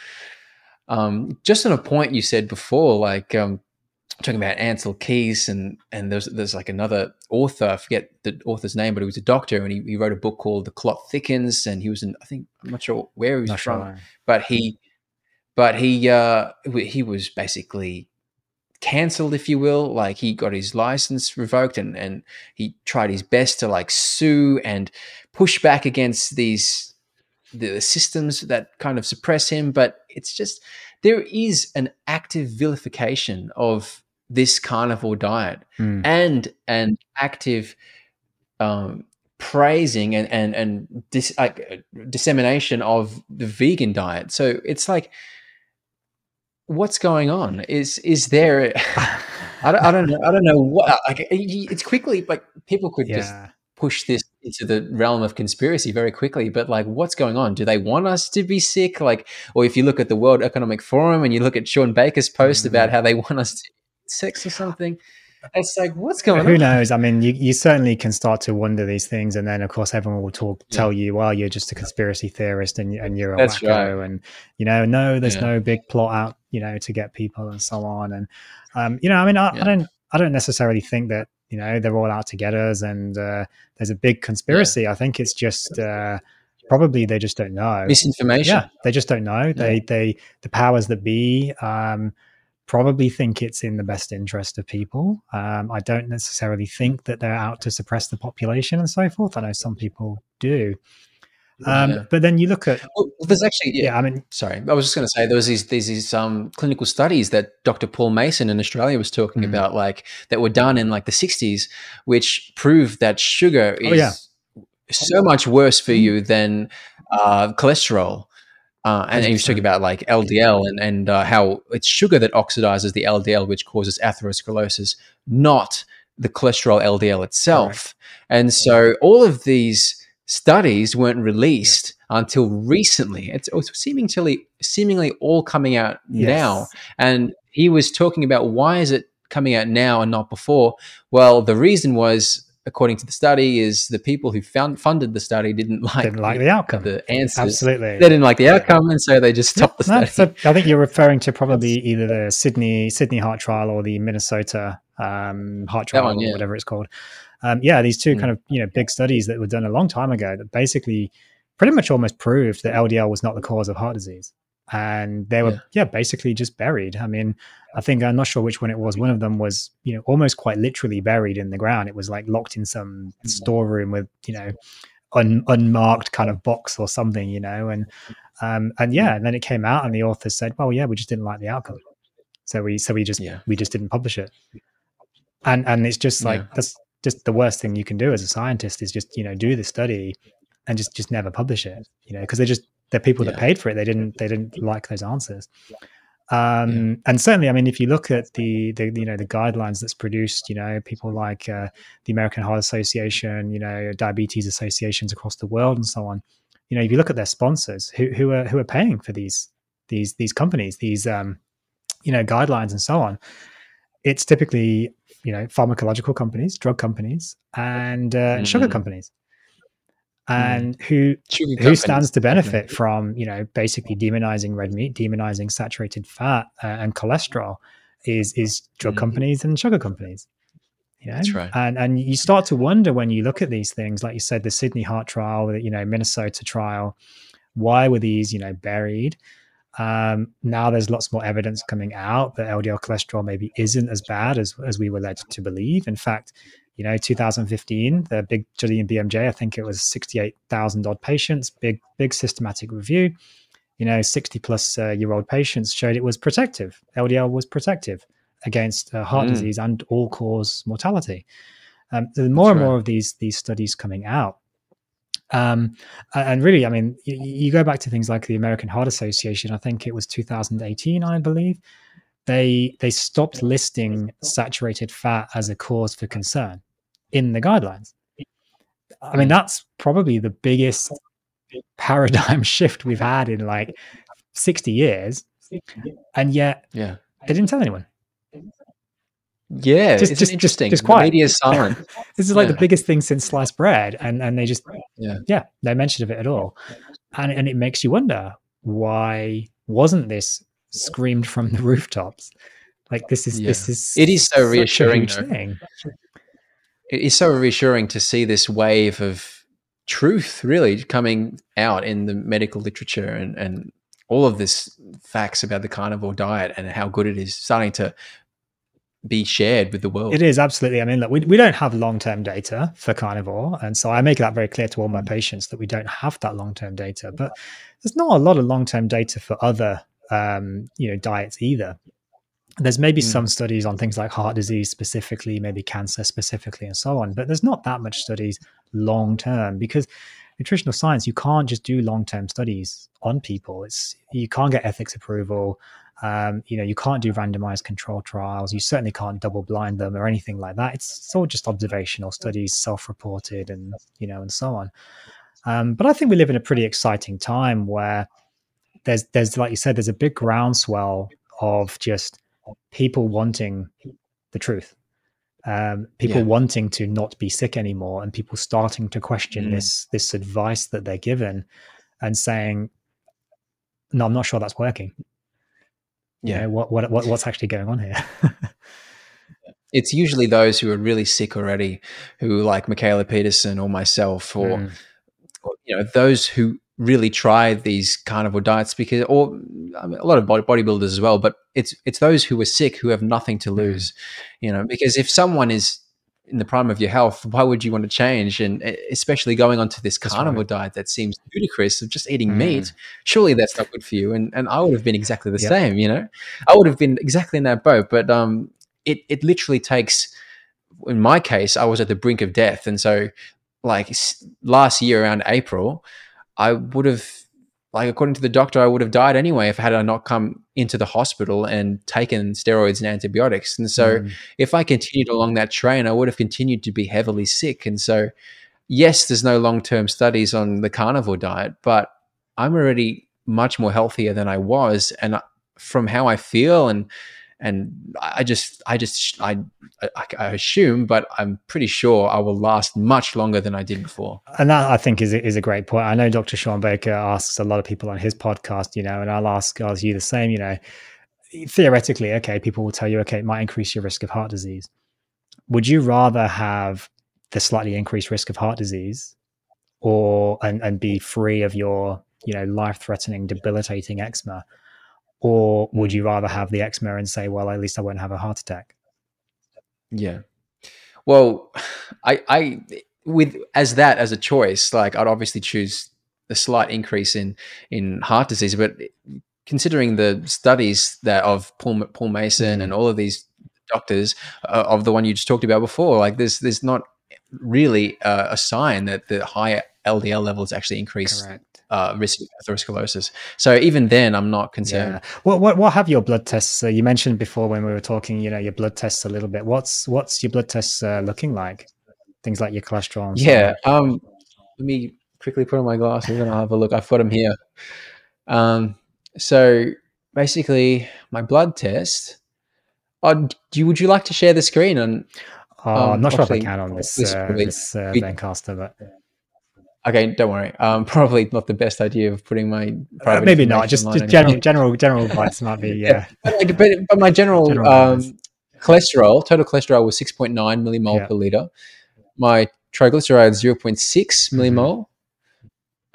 Um, just on a point you said before, like um, talking about Ancel Keys, and and there's there's like another author. I forget the author's name, but he was a doctor, and he, he wrote a book called The Clot Thickens, and he was in I think I'm not sure where he was Not from, sure. but he but he uh he was basically cancelled if you will like he got his license revoked and and he tried his best to like sue and push back against these the systems that kind of suppress him but it's just there is an active vilification of this carnivore diet Mm. and an active um, praising and and and dis, like uh, dissemination of the vegan diet. So it's like, what's going on? Is is there? [laughs] I don't, I don't know. I don't know what. Like it's quickly like people could just push this into the realm of conspiracy very quickly. But like, what's going on? Do they want us to be sick? Like, or if you look at the World Economic Forum and you look at Shawn Baker's post mm-hmm. about how they want us to sex or something. It's like, what's going Who on? Who knows? I mean, you, you certainly can start to wonder these things, and then of course everyone will talk, yeah. tell you, well, you're just a conspiracy theorist, and, and you're a That's wacko, right. and you know, no, there's yeah. no big plot out, you know, to get people and so on, and um, you know, I mean, I, yeah. I don't, I don't necessarily think that you know they're all out to get us, and uh, there's a big conspiracy. I think it's just. Uh, probably they just don't know misinformation yeah they just don't know they they the powers that be um probably think it's in the best interest of people. Um, I don't necessarily think that they're out to suppress the population and so forth. I know some people do. Um, yeah. But then you look at well, there's actually yeah, yeah, I mean sorry I was just going to say there was these these, these um, clinical studies that Dr Paul Mason in Australia was talking mm. about like that were done in like the 60s which proved that sugar is oh, yeah. so much worse for mm. you than uh, cholesterol uh, and, and he was talking about like LDL and, and uh, how it's sugar that oxidizes the LDL, which causes atherosclerosis, not the cholesterol LDL itself. And so all of these studies weren't released yeah. until recently. It's, it's, seemingly seemingly all coming out yes. now. And he was talking about why is it coming out now and not before? Well, the reason was according to the study, is the people who found funded the study didn't like didn't like the outcome, the answers. Absolutely, they didn't like the outcome, and so they just stopped the no, study. So I think you're referring to probably either the Sydney Sydney heart trial or the Minnesota um, heart trial one, yeah. or whatever it's called. Um, yeah, these two mm. kind of you know big studies that were done a long time ago that basically pretty much almost proved that LDL was not the cause of heart disease and they were yeah. yeah. basically just buried i mean i think i'm not sure which one it was one of them was you know almost quite literally buried in the ground it was like locked in some storeroom with you know un, unmarked kind of box or something you know and um and yeah and then it came out and the authors said well yeah we just didn't like the outcome so we so we just yeah. we just didn't publish it and and it's just like yeah. that's just the worst thing you can do as a scientist is just you know do the study and just just never publish it you know because they just the people yeah. that paid for it they didn't they didn't like those answers um, yeah. and certainly i mean if you look at the, the you know the guidelines that's produced you know people like uh, the american heart association you know diabetes associations across the world and so on you know if you look at their sponsors who, who are who are paying for these these these companies these um, you know guidelines and so on it's typically you know pharmacological companies drug companies and uh, mm-hmm. sugar companies Hmm. and who who stands to benefit from you know basically demonizing red meat, demonizing saturated fat uh, and cholesterol is is drug mm. companies and sugar companies. You know? That's right. And and you start to wonder when you look at these things, like you said, the Sydney heart trial, the you know Minnesota trial. Why were these you know buried? Um, now there's lots more evidence coming out that LDL cholesterol maybe isn't as bad as as we were led to believe. In fact, you know 2015 the big study in bmj i think it was 68000 odd patients big big systematic review you know 60 plus uh, year old patients showed it was protective ldl was protective against uh, heart mm. disease and all cause mortality um, more That's and right. more of these these studies coming out um, and really i mean you, you go back to things like the american heart association i think it was 2018 i believe they they stopped listing saturated fat as a cause for concern in the guidelines. I mean, that's probably the biggest [laughs] paradigm shift we've had in like 60 years. And yet, yeah, they didn't tell anyone. Yeah, just, it's just, interesting. Just, just quiet. The media is silent. [laughs] this is like yeah. the biggest thing since sliced bread, and and they just yeah yeah no mention of it at all, and and it makes you wonder why wasn't this screamed from the [laughs] rooftops? Like this is yeah. this is it is so reassuring. Thing it is so reassuring to see this wave of truth really coming out in the medical literature and, and all of this facts about the carnivore diet and how good it is starting to be shared with the world. It is absolutely. I mean, look, we, we don't have long term data for carnivore. And so I make that very clear to all my patients that we don't have that long term data. But there's not a lot of long term data for other um, you know, diets either there's maybe mm. some studies on things like heart disease specifically, maybe cancer specifically, and so on. But there's not that much studies long term because nutritional science you can't just do long term studies on people. It's you can't get ethics approval. Um, you know, you can't do randomized control trials. You certainly can't double blind them or anything like that. It's, it's all just observational studies, self-reported, and you know, and so on. Um, but I think we live in a pretty exciting time where there's there's like you said, there's a big groundswell of just people wanting the truth. Um, people yeah. wanting to not be sick anymore, and people starting to question mm. this this advice that they're given, and saying, "No, I'm not sure that's working." Yeah, you know, what what what what's actually going on here? [laughs] it's usually those who are really sick already, who like Mikhaila Peterson or myself, or, mm. or you know those who really try these carnivore diets because or I mean, a lot of bodybuilders as well but it's it's those who are sick who have nothing to mm. lose you know because if someone is in the prime of your health why would you want to change and especially going onto this carnivore right. diet that seems ludicrous of just eating mm. meat surely that's not good for you and and I would have been exactly the yep. same you know I would have been exactly in that boat but um it it literally takes in my case I was at the brink of death and so like last year around April I would have, like, according to the doctor, I would have died anyway if had I not come into the hospital and taken steroids and antibiotics. And so, mm. if I continued along that train, I would have continued to be heavily sick. And so, yes, there's no long term studies on the carnivore diet, but I'm already much more healthier than I was. And from how I feel and and I just, I just, I, I, I, assume, but I'm pretty sure I will last much longer than I did before. And that I think is is a great point. I know Dr. Shawn Baker asks a lot of people on his podcast, you know, and I'll ask, ask you the same, you know, theoretically, okay, people will tell you, okay, it might increase your risk of heart disease. Would you rather have the slightly increased risk of heart disease, or and and be free of your, you know, life threatening, debilitating eczema? Or would you rather have the eczema and say, well, at least I won't have a heart attack? Yeah. Well, [sighs] I, I, with as that as a choice, like I'd obviously choose a slight increase in in heart disease, but considering the studies that of Paul Paul Mason and mm. all of these doctors uh, of the one you just talked about before, like there's there's not really uh, a sign that the higher LDL levels actually increase Correct uh, risk of atherosclerosis. So even then, I'm not concerned. Yeah. What, what what have your blood tests? Uh, you mentioned before when we were talking, you know, your blood tests a little bit. What's what's your blood tests uh, looking like? Things like your cholesterol. yeah. Um. Let me quickly put on my glasses and I'll have a look. I've got them here. Um. So basically, my blood test. Uh, do you, would you like to share the screen? And oh, um, I'm not sure if I can on this this, uh, this uh, Zencastr, but Okay, don't worry. Um, [laughs] probably not the best idea of putting my uh, private. Uh, maybe not. Just, just general, general, general advice might be. [laughs] Yeah. yeah. But, but, but, my general, general um, cholesterol, total cholesterol was six point nine millimole yeah. per liter. My triglycerides zero point six millimole. Mm-hmm.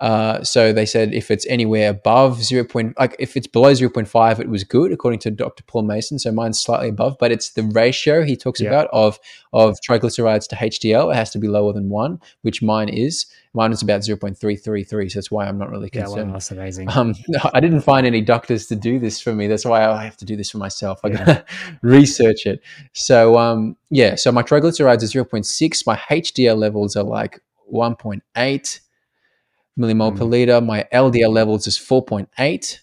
Uh, so they said if it's anywhere above 0. Point, like if it's below 0.5, it was good according to Dr. Paul Mason. So mine's slightly above, but it's the ratio he talks yeah. about of of triglycerides to HDL. It has to be lower than one, which mine is. Mine is about 0.333, so that's why I'm not really concerned. Yeah, that's amazing. Um, [laughs] I didn't find any doctors to do this for me. That's why I have to do this for myself. I yeah. gotta [laughs] research it. So um, yeah, so my triglycerides are 0.6. My HDL levels are like 1.8 millimole mm. per liter. My LDL levels is 4.8.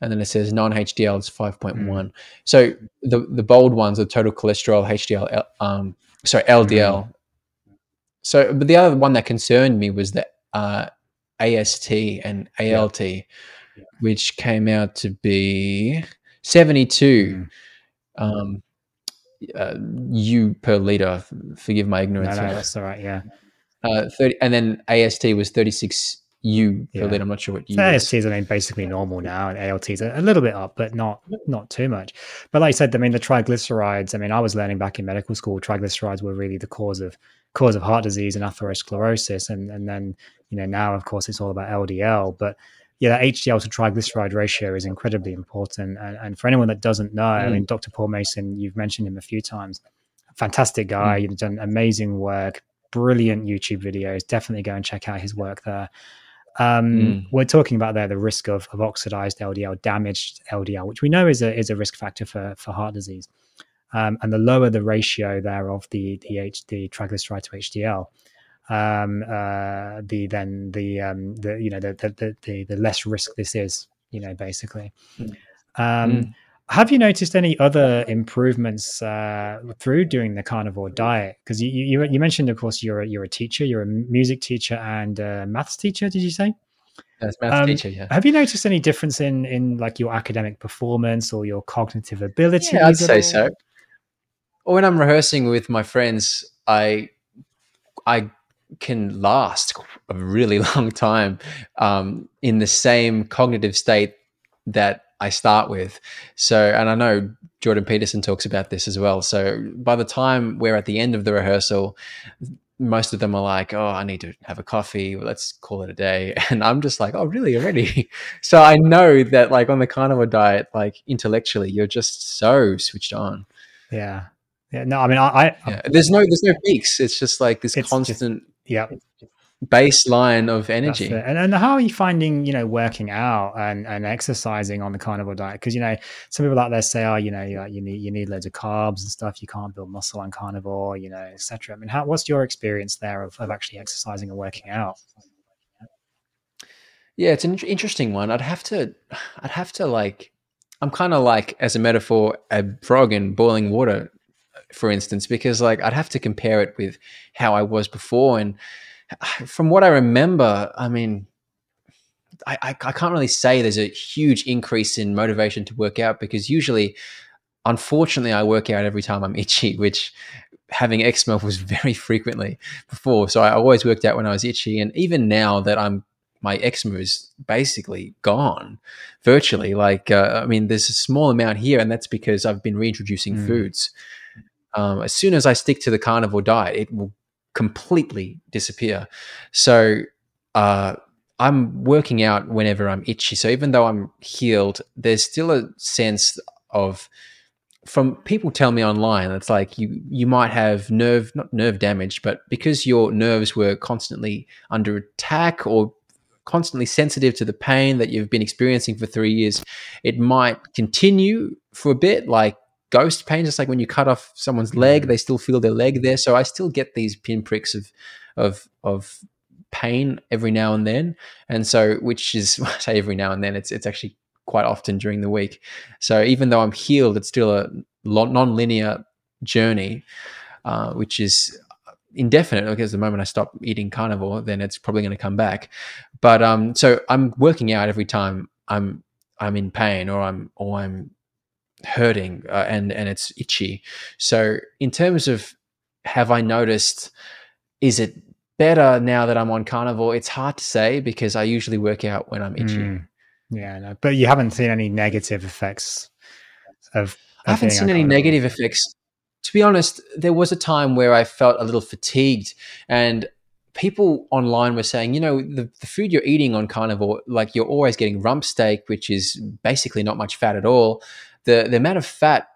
And then it says non-HDL is 5.1. Mm. So the, the bold ones are total cholesterol, HDL, um, sorry, LDL. Mm. So, but the other one that concerned me was the uh, AST and ALT, yeah. which came out to be 72 mm. um, uh, U per liter. Forgive my ignorance. No, no, that's all right. Yeah. Uh, 30, and then AST was 36 U yeah. I'm not sure what U. ASTs, I mean, basically normal now, and ALTs are a little bit up, but not not too much. But like I said, I mean, the triglycerides. I mean, I was learning back in medical school, triglycerides were really the cause of cause of heart disease and atherosclerosis, and and then you know now, of course, it's all about LDL, but yeah, that HDL to triglyceride ratio is incredibly important. And, and for anyone that doesn't know, mm. I mean, Dr. Paul Mason, you've mentioned him a few times. Fantastic guy. Mm. You've done amazing work, brilliant YouTube videos. Definitely go and check out his work there. Um, mm. We're talking about there the risk of, of oxidized LDL, damaged LDL, which we know is a is a risk factor for for heart disease. Um, and the lower the ratio there of the the, H, the triglyceride to HDL, um, uh, the then the um, the you know the, the the the less risk this is, you know, basically. Mm. Um, mm. Have you noticed any other improvements uh, through doing the carnivore diet? Because you, you you mentioned, of course, you're a, you're a teacher, you're a music teacher and a maths teacher. Did you say? As maths um, teacher, yeah. Have you noticed any difference in in like your academic performance or your cognitive ability? Yeah, I'd say so. Or When I'm rehearsing with my friends, I I can last a really [laughs] long time um, in the same cognitive state that I start with. So, and I know Jordan Peterson talks about this as well. So, by the time we're at the end of the rehearsal, most of them are like, "Oh, I need to have a coffee. Let's call it a day." [laughs] And I'm just like, "Oh, really? Already?" [laughs] so I know that, like, on the carnivore diet, like intellectually, you're just so switched on. Yeah, yeah. No, I mean, I, I yeah. there's no there's no peaks. It's just like this constant. Just, yeah baseline of energy. And, and how are you finding, you know, working out and, and exercising on the carnivore diet? Because, you know, some people out there say, oh, you know, you, you need you need loads of carbs and stuff. You can't build muscle on carnivore, you know, etc. I mean, how, what's your experience there of, of actually exercising and working out? Yeah, it's an interesting one. I'd have to, I'd have to like, I'm kind of like, as a metaphor, a frog in boiling water, for instance, because like I'd have to compare it with how I was before and [sighs] from what I remember, I mean, I, I, I can't really say there's a huge increase in motivation to work out because usually, unfortunately, I work out every time I'm [laughs] itchy, which having eczema was [laughs] very frequently before. So I always worked out when I was itchy, and even now that I'm my eczema is basically gone virtually. Like, uh, I mean, there's a small amount here, and that's because I've been reintroducing mm. foods. Um, as soon as I stick to the carnivore diet, it will completely disappear. So uh, I'm working out whenever I'm itchy. So even though I'm healed, there's still a sense of from people tell me online it's like you you might have nerve not nerve damage but because your nerves were constantly under attack or constantly sensitive to the pain that you've been experiencing for 3 years it might continue for a bit like ghost pain, just like when you cut off someone's leg, they still feel their leg there. So I still get these pinpricks of of of pain every now and then, and so which is [laughs] I say every now and then. It's it's actually quite often during the week. So even though I'm healed, it's still a non-linear journey, uh, which is indefinite because the moment I stop eating carnivore, then it's probably going to come back. But um, so I'm working out every time I'm I'm in pain or I'm or I'm hurting uh, and and it's itchy. So in terms of have I noticed is it better now that I'm on carnivore? It's hard to say because I usually work out when I'm itchy. Mm. Yeah, no, but you haven't seen any negative effects of. of I haven't seen any negative effects. To be honest, there was a time where I felt a little fatigued, and people online were saying, you know, the, the food you're eating on carnivore, like you're always getting rump steak, which is basically not much fat at all the the amount of fat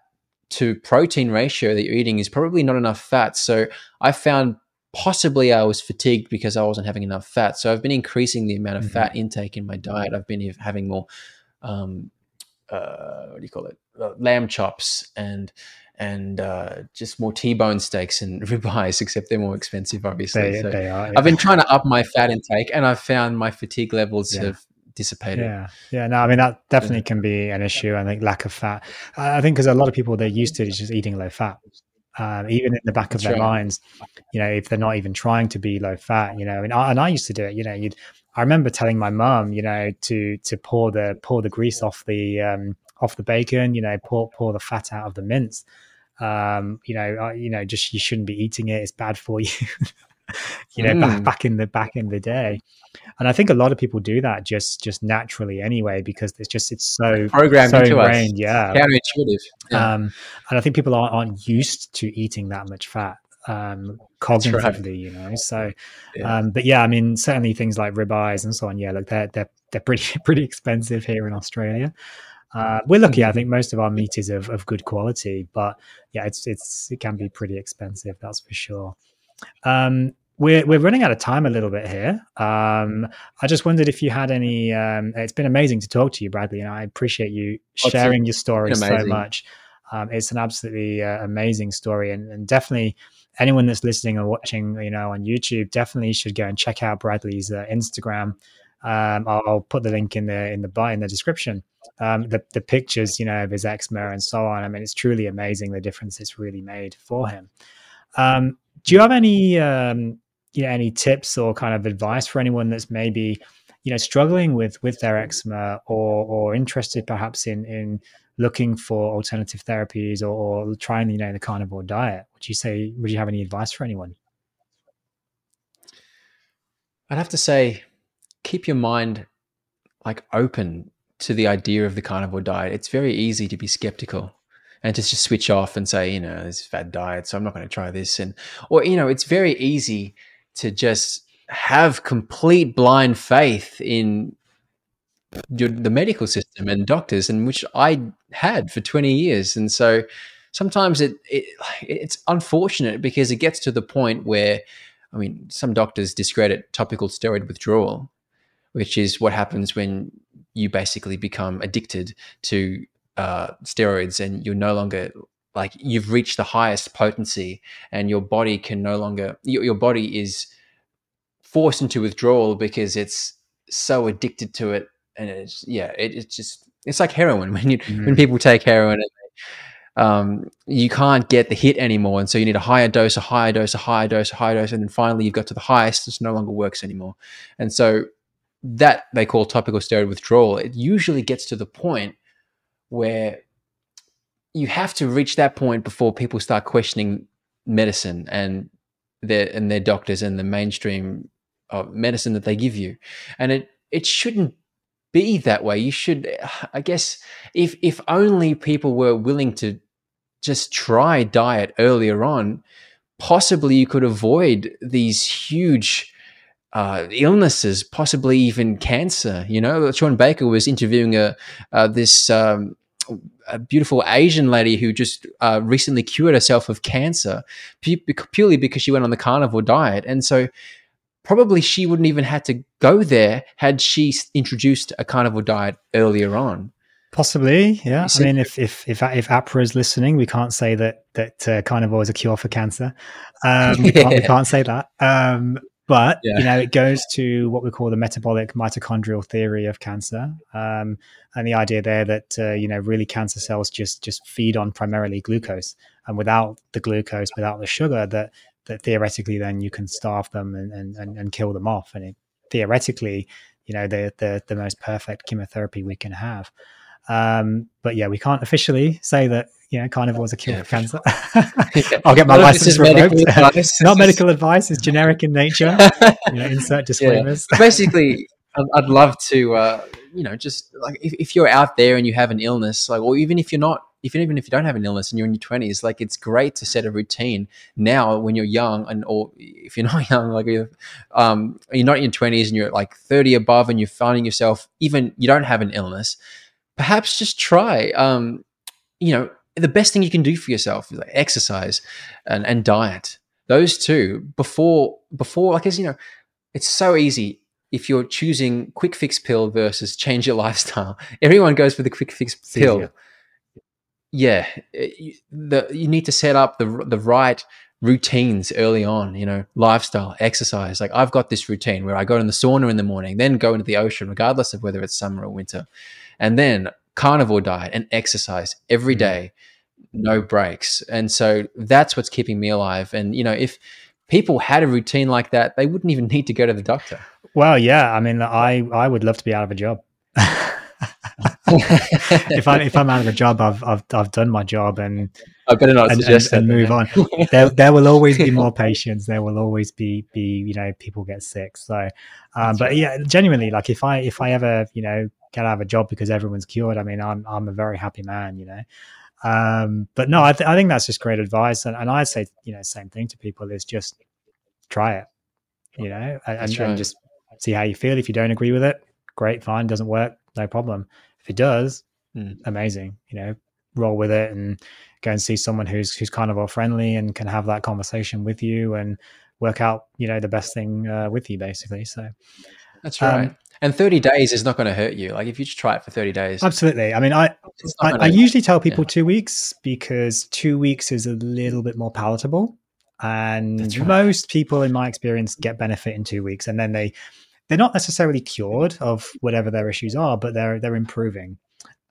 to protein ratio that you're eating is probably not enough fat. So I found possibly I was fatigued because I wasn't having enough fat. So I've been increasing the amount of mm-hmm. fat intake in my diet. I've been having more, um, uh, what do you call it, uh, lamb chops and and uh, just more T-bone steaks and [laughs] ribeyes, except they're more expensive, obviously. They, so they are, yeah. I've been trying to up my fat intake, and I've found my fatigue levels yeah. have dissipated. Yeah, yeah. No, I mean that definitely can be an issue. I think lack of fat. I think because a lot of people they're used to just eating low fat. Um, even in the back of That's their right. minds, you know, if they're not even trying to be low fat, you know, and I, and I used to do it. You know, you'd. I remember telling my mum, you know, to to pour the pour the grease off the um, off the bacon. You know, pour pour the fat out of the mince. Um, you know, uh, you know, just you shouldn't be eating it. It's bad for [laughs] you. [laughs] you know, mm. back, back in the back in the day. And I think a lot of people do that just just naturally anyway because it's just it's so programmed so into ingrained, us. yeah, counterintuitive. Yeah. Um, and I think people aren't, aren't used to eating that much fat um cognitively right. you know so yeah. um but yeah i mean certainly things like ribeyes and so on yeah look they're they're, they're pretty [laughs] pretty expensive here in australia uh, we're lucky. I think most of our meat is of, of good quality, but yeah, it's it's it can be pretty expensive. That's for sure. Um, we're we're running out of time a little bit here. Um, I just wondered if you had any. Um, it's been amazing to talk to you, Bradley, and I appreciate you sharing your story so much. Um, it's an absolutely uh, amazing story, and, and, definitely anyone that's listening or watching, you know, on YouTube, definitely should go and check out Bradley's uh, Instagram. Um, I'll, I'll, put the link in the in the in the description. Um, the the pictures, you know, of his eczema and so on. I mean, it's truly amazing the difference it's really made for him. Um, do you have any um, you know any tips or kind of advice for anyone that's maybe you know struggling with with their eczema or or interested perhaps in in looking for alternative therapies or, or trying you know the carnivore diet? Would you say would you have any advice for anyone? I'd have to say, keep your mind like open to the idea of the carnivore diet. It's very easy to be skeptical and to just switch off and say, you know, this fad diet, so I'm not going to try this. And, or, you know, it's very easy to just have complete blind faith in the medical system and doctors, and which I had for 20 years. And so sometimes it, it it's unfortunate because it gets to the point where I mean, some doctors discredit topical steroid withdrawal, which is what happens when you basically become addicted to uh, steroids and you're no longer like you've reached the highest potency and your body can no longer your, your body is forced into withdrawal because it's so addicted to it and it's yeah it, it's just it's like heroin [laughs] when you mm. when people take heroin um, you can't get the hit anymore. And so you need a higher dose, a higher dose, a higher dose, a higher dose. And then finally you've got to the highest, it no longer works anymore. And so that they call topical steroid withdrawal, it usually gets to the point where you have to reach that point before people start questioning medicine and their and their doctors and the mainstream of medicine that they give you. And it it shouldn't be that way. You should [sighs] I guess if if only people were willing to just try diet earlier on, possibly you could avoid these huge uh, illnesses, possibly even cancer. You know, Shawn Baker was interviewing a uh, this um, a beautiful Asian lady who just uh, recently cured herself of cancer purely because she went on the carnivore diet, and so probably she wouldn't even had to go there had she introduced a carnivore diet earlier on. Possibly, yeah. I mean, if if if if AHPRA is listening, we can't say that that uh, carnivore is a cure for cancer. Um, we, [laughs] can't, we, can't, say that. Um, but yeah. you know, it goes to what we call the metabolic mitochondrial theory of cancer, um, and the idea there that uh, you know really cancer cells just just feed on primarily glucose, and without the glucose, without the sugar, that that theoretically then you can starve them and and, and, kill them off, and it, theoretically, you know, the the the most perfect chemotherapy we can have. Um, but yeah, we can't officially say that you know carnivore is a cure yeah, for cancer. Sure. [laughs] I'll get my license revoked. [laughs] Medical Not medical advice; it's generic in nature. [laughs] you know, insert disclaimers. Yeah. Basically, I'd love to, uh, you know, just like if, if, you're out there and you have an illness, like, or even if you're not, if even if you don't have an illness and you're in your twenties, like it's great to set a routine now when you're young, and or if you're not young, like you're, um, you're not in your twenties and you're like thirty above, and you're finding yourself even you don't have an illness perhaps just try, um, you know, the best thing you can do for yourself is like exercise and, and diet. Those two before, before, like, as you know, it's so easy if you're choosing quick fix pill versus change your [laughs] lifestyle. Everyone goes for the quick fix pill. Easier. Yeah, eh, the, you need to set up the the right routines early on. You know, lifestyle, exercise. Like I've got this routine where I go in the sauna in the morning, then go into the ocean, regardless of whether it's summer or winter and then carnivore diet and exercise every mm. no breaks. And so that's what's keeping me alive. And, you know, if people had a routine like that, they wouldn't even [laughs] need to go to the doctor. Well, yeah. I mean, I, I would love to be out of a job. [laughs] if I if I'm out of a job, I've I've I've done my job and I better not and, suggest and, and move on. [laughs] there there will always be more [laughs] patients. There will always be be you know people get sick. So, um, but right. yeah, genuinely, like if I if I ever you know get out of a job because everyone's cured. I mean, I'm I'm a very happy man, you know. Um, but no, I, th- I think that's just great advice, and, and I'd say you know same thing to people is just try it, you know, and, and, and just see how you feel. If you don't agree with it, great, fine, doesn't work, no problem. If it does, mm. amazing, you know, roll with it and go and see someone who's who's carnivore friendly and can have that conversation with you and work out you know the best thing uh, with you basically. So that's right. Um, and 30 days is not going to hurt you. Like if you just try it for 30 days. Absolutely. I mean, I I, I, usually tell people yeah. two weeks because two weeks is a little bit more palatable. And right. most people in my experience get benefit in two weeks and then they they're not necessarily cured of whatever their issues are, but they're they're improving.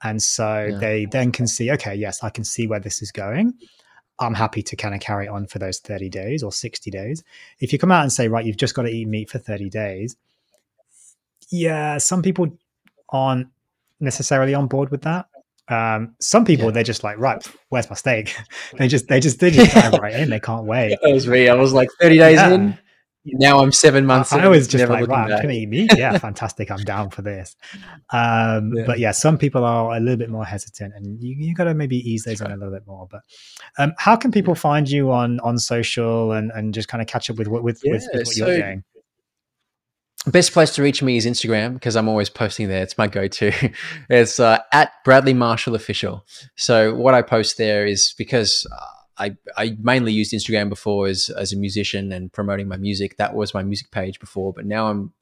And so Yeah. they then can see, okay, yes, I can see where this is going. I'm happy to kind of carry on for those 30 days or 60 days. If you come out and say, right, you've just got to eat meat for 30 days, yeah, some people aren't necessarily on board with that. Um, some people Yeah. they're just like, right, where's my steak? [laughs] they just they just they just [laughs] dive right in. They can't wait. That was me. I was like 30 days Yeah. in. Now I'm seven months I. I was just like, right, back. gonna eat meat. Yeah, fantastic. I'm down for this. Um, Yeah. But yeah, some people are a little bit more hesitant, and you you got to maybe ease those in a little bit more. But um, how can people find you on on social and and just kind of catch up with what with, Yeah, with what you're so- doing? Best place to reach me is Instagram because I'm always posting there. It's my go-to. [laughs] It's uh, at Bradley Marshall Official. So what I post there is because uh, I I mainly used Instagram before as as a musician and promoting my music. That was my music page before, but now I'm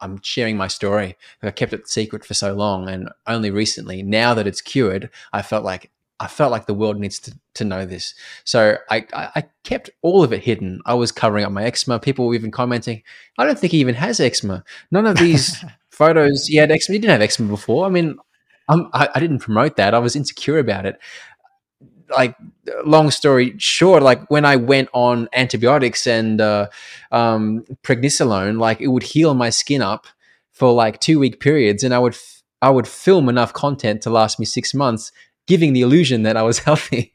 I'm sharing my story. I kept it secret for so long, and only recently, now that it's cured, I felt like I felt like the world needs to, to know this. So I, I, I kept all of it hidden. I was covering up my eczema. People were even commenting, I don't think he even has eczema. None of these [laughs] photos, he had eczema. He didn't have eczema before. I mean, I'm, I, I didn't promote that. I was insecure about it. Like, long story short, like when I went on antibiotics and uh, um, prednisolone, like it would heal my skin up for like two week periods, and I would f- I would film enough content to last me six months, giving the illusion that I was [laughs] healthy.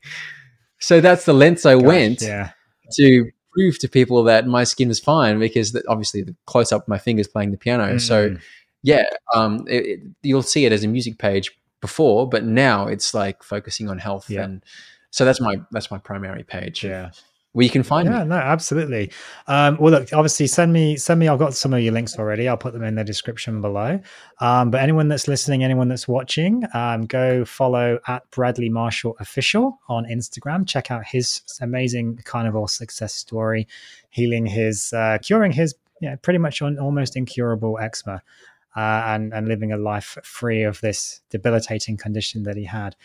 So that's the lengths I Gosh, went Yeah, to prove to people that my skin was fine because the, obviously the close up of my fingers playing the piano. So Mm. yeah, um, it, it- you'll see it as a music page before, but now it's like focusing on health, Yeah. and so that's my that's my primary page. yeah. where you can find it. yeah me. no absolutely um, well look obviously send me send me i've got some of your links already i'll put them in the description below um, but anyone that's listening anyone that's watching um, go follow at bradley marshall official on instagram check out his amazing carnivore success story healing his uh, curing his yeah, pretty much on almost incurable eczema uh, and and living a life free of this debilitating condition that he had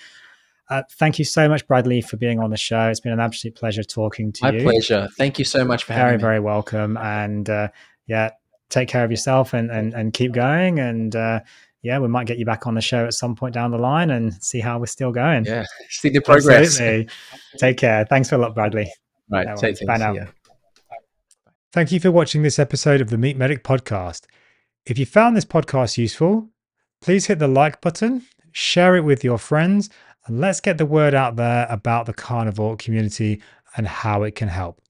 uh, thank you so much, Bradley, for being on the show. It's been an absolute pleasure talking to My you My pleasure. Thank you so much for very having me. very very welcome and uh, yeah take care of yourself and and, and keep going and uh, yeah we might get you back on the show at some point down the line and see how we're still going Yeah, see the progress. Absolutely. take care thanks a lot bradley Right, No take worries. things. Bye now. Thank you for watching this episode of the Meat Medic podcast. If you found this podcast useful, please hit the like button, share it with your friends, and let's get the word out there about the carnivore community and how it can help.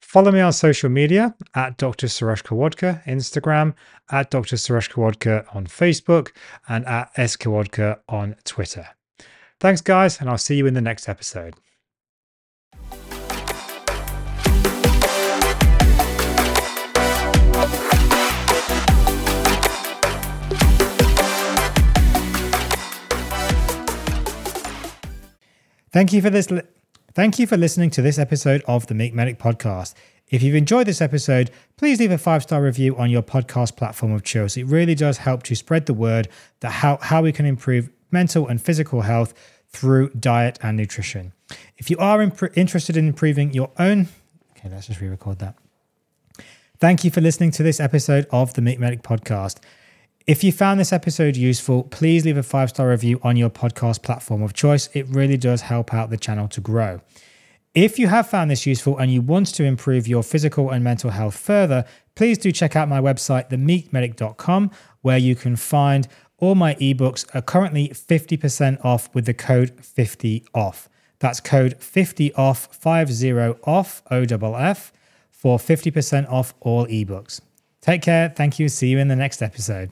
Follow me on social media at Dr. Suresh Khirwadkar, Instagram, at Dr. Suresh Khirwadkar on Facebook, and at S Khirwadkar on Twitter. Thanks, guys, and I'll see you in the next episode. Thank you for this. Li- Thank you for listening to this episode of the Meat Medic podcast. If you've enjoyed this episode, please leave a five star review on your podcast platform of choice. It really does help to spread the word that how, how we can improve mental and physical health through diet and nutrition. If you are impr- interested in improving your own, okay, let's just re-record that. Thank you for listening to this episode of the Meat Medic podcast. If you found this episode useful, please leave a five star review on your podcast platform of choice. It really does help out the channel to grow. If you have found this useful and you want to improve your physical and mental health further, please do check out my website, themeatmedic.com, where you can find all my ebooks are currently 50% off with the code 50OFF. That's code 50OFF, 50 off, O-F-F, for 50% off all ebooks. Take care. Thank you. See you in the next episode.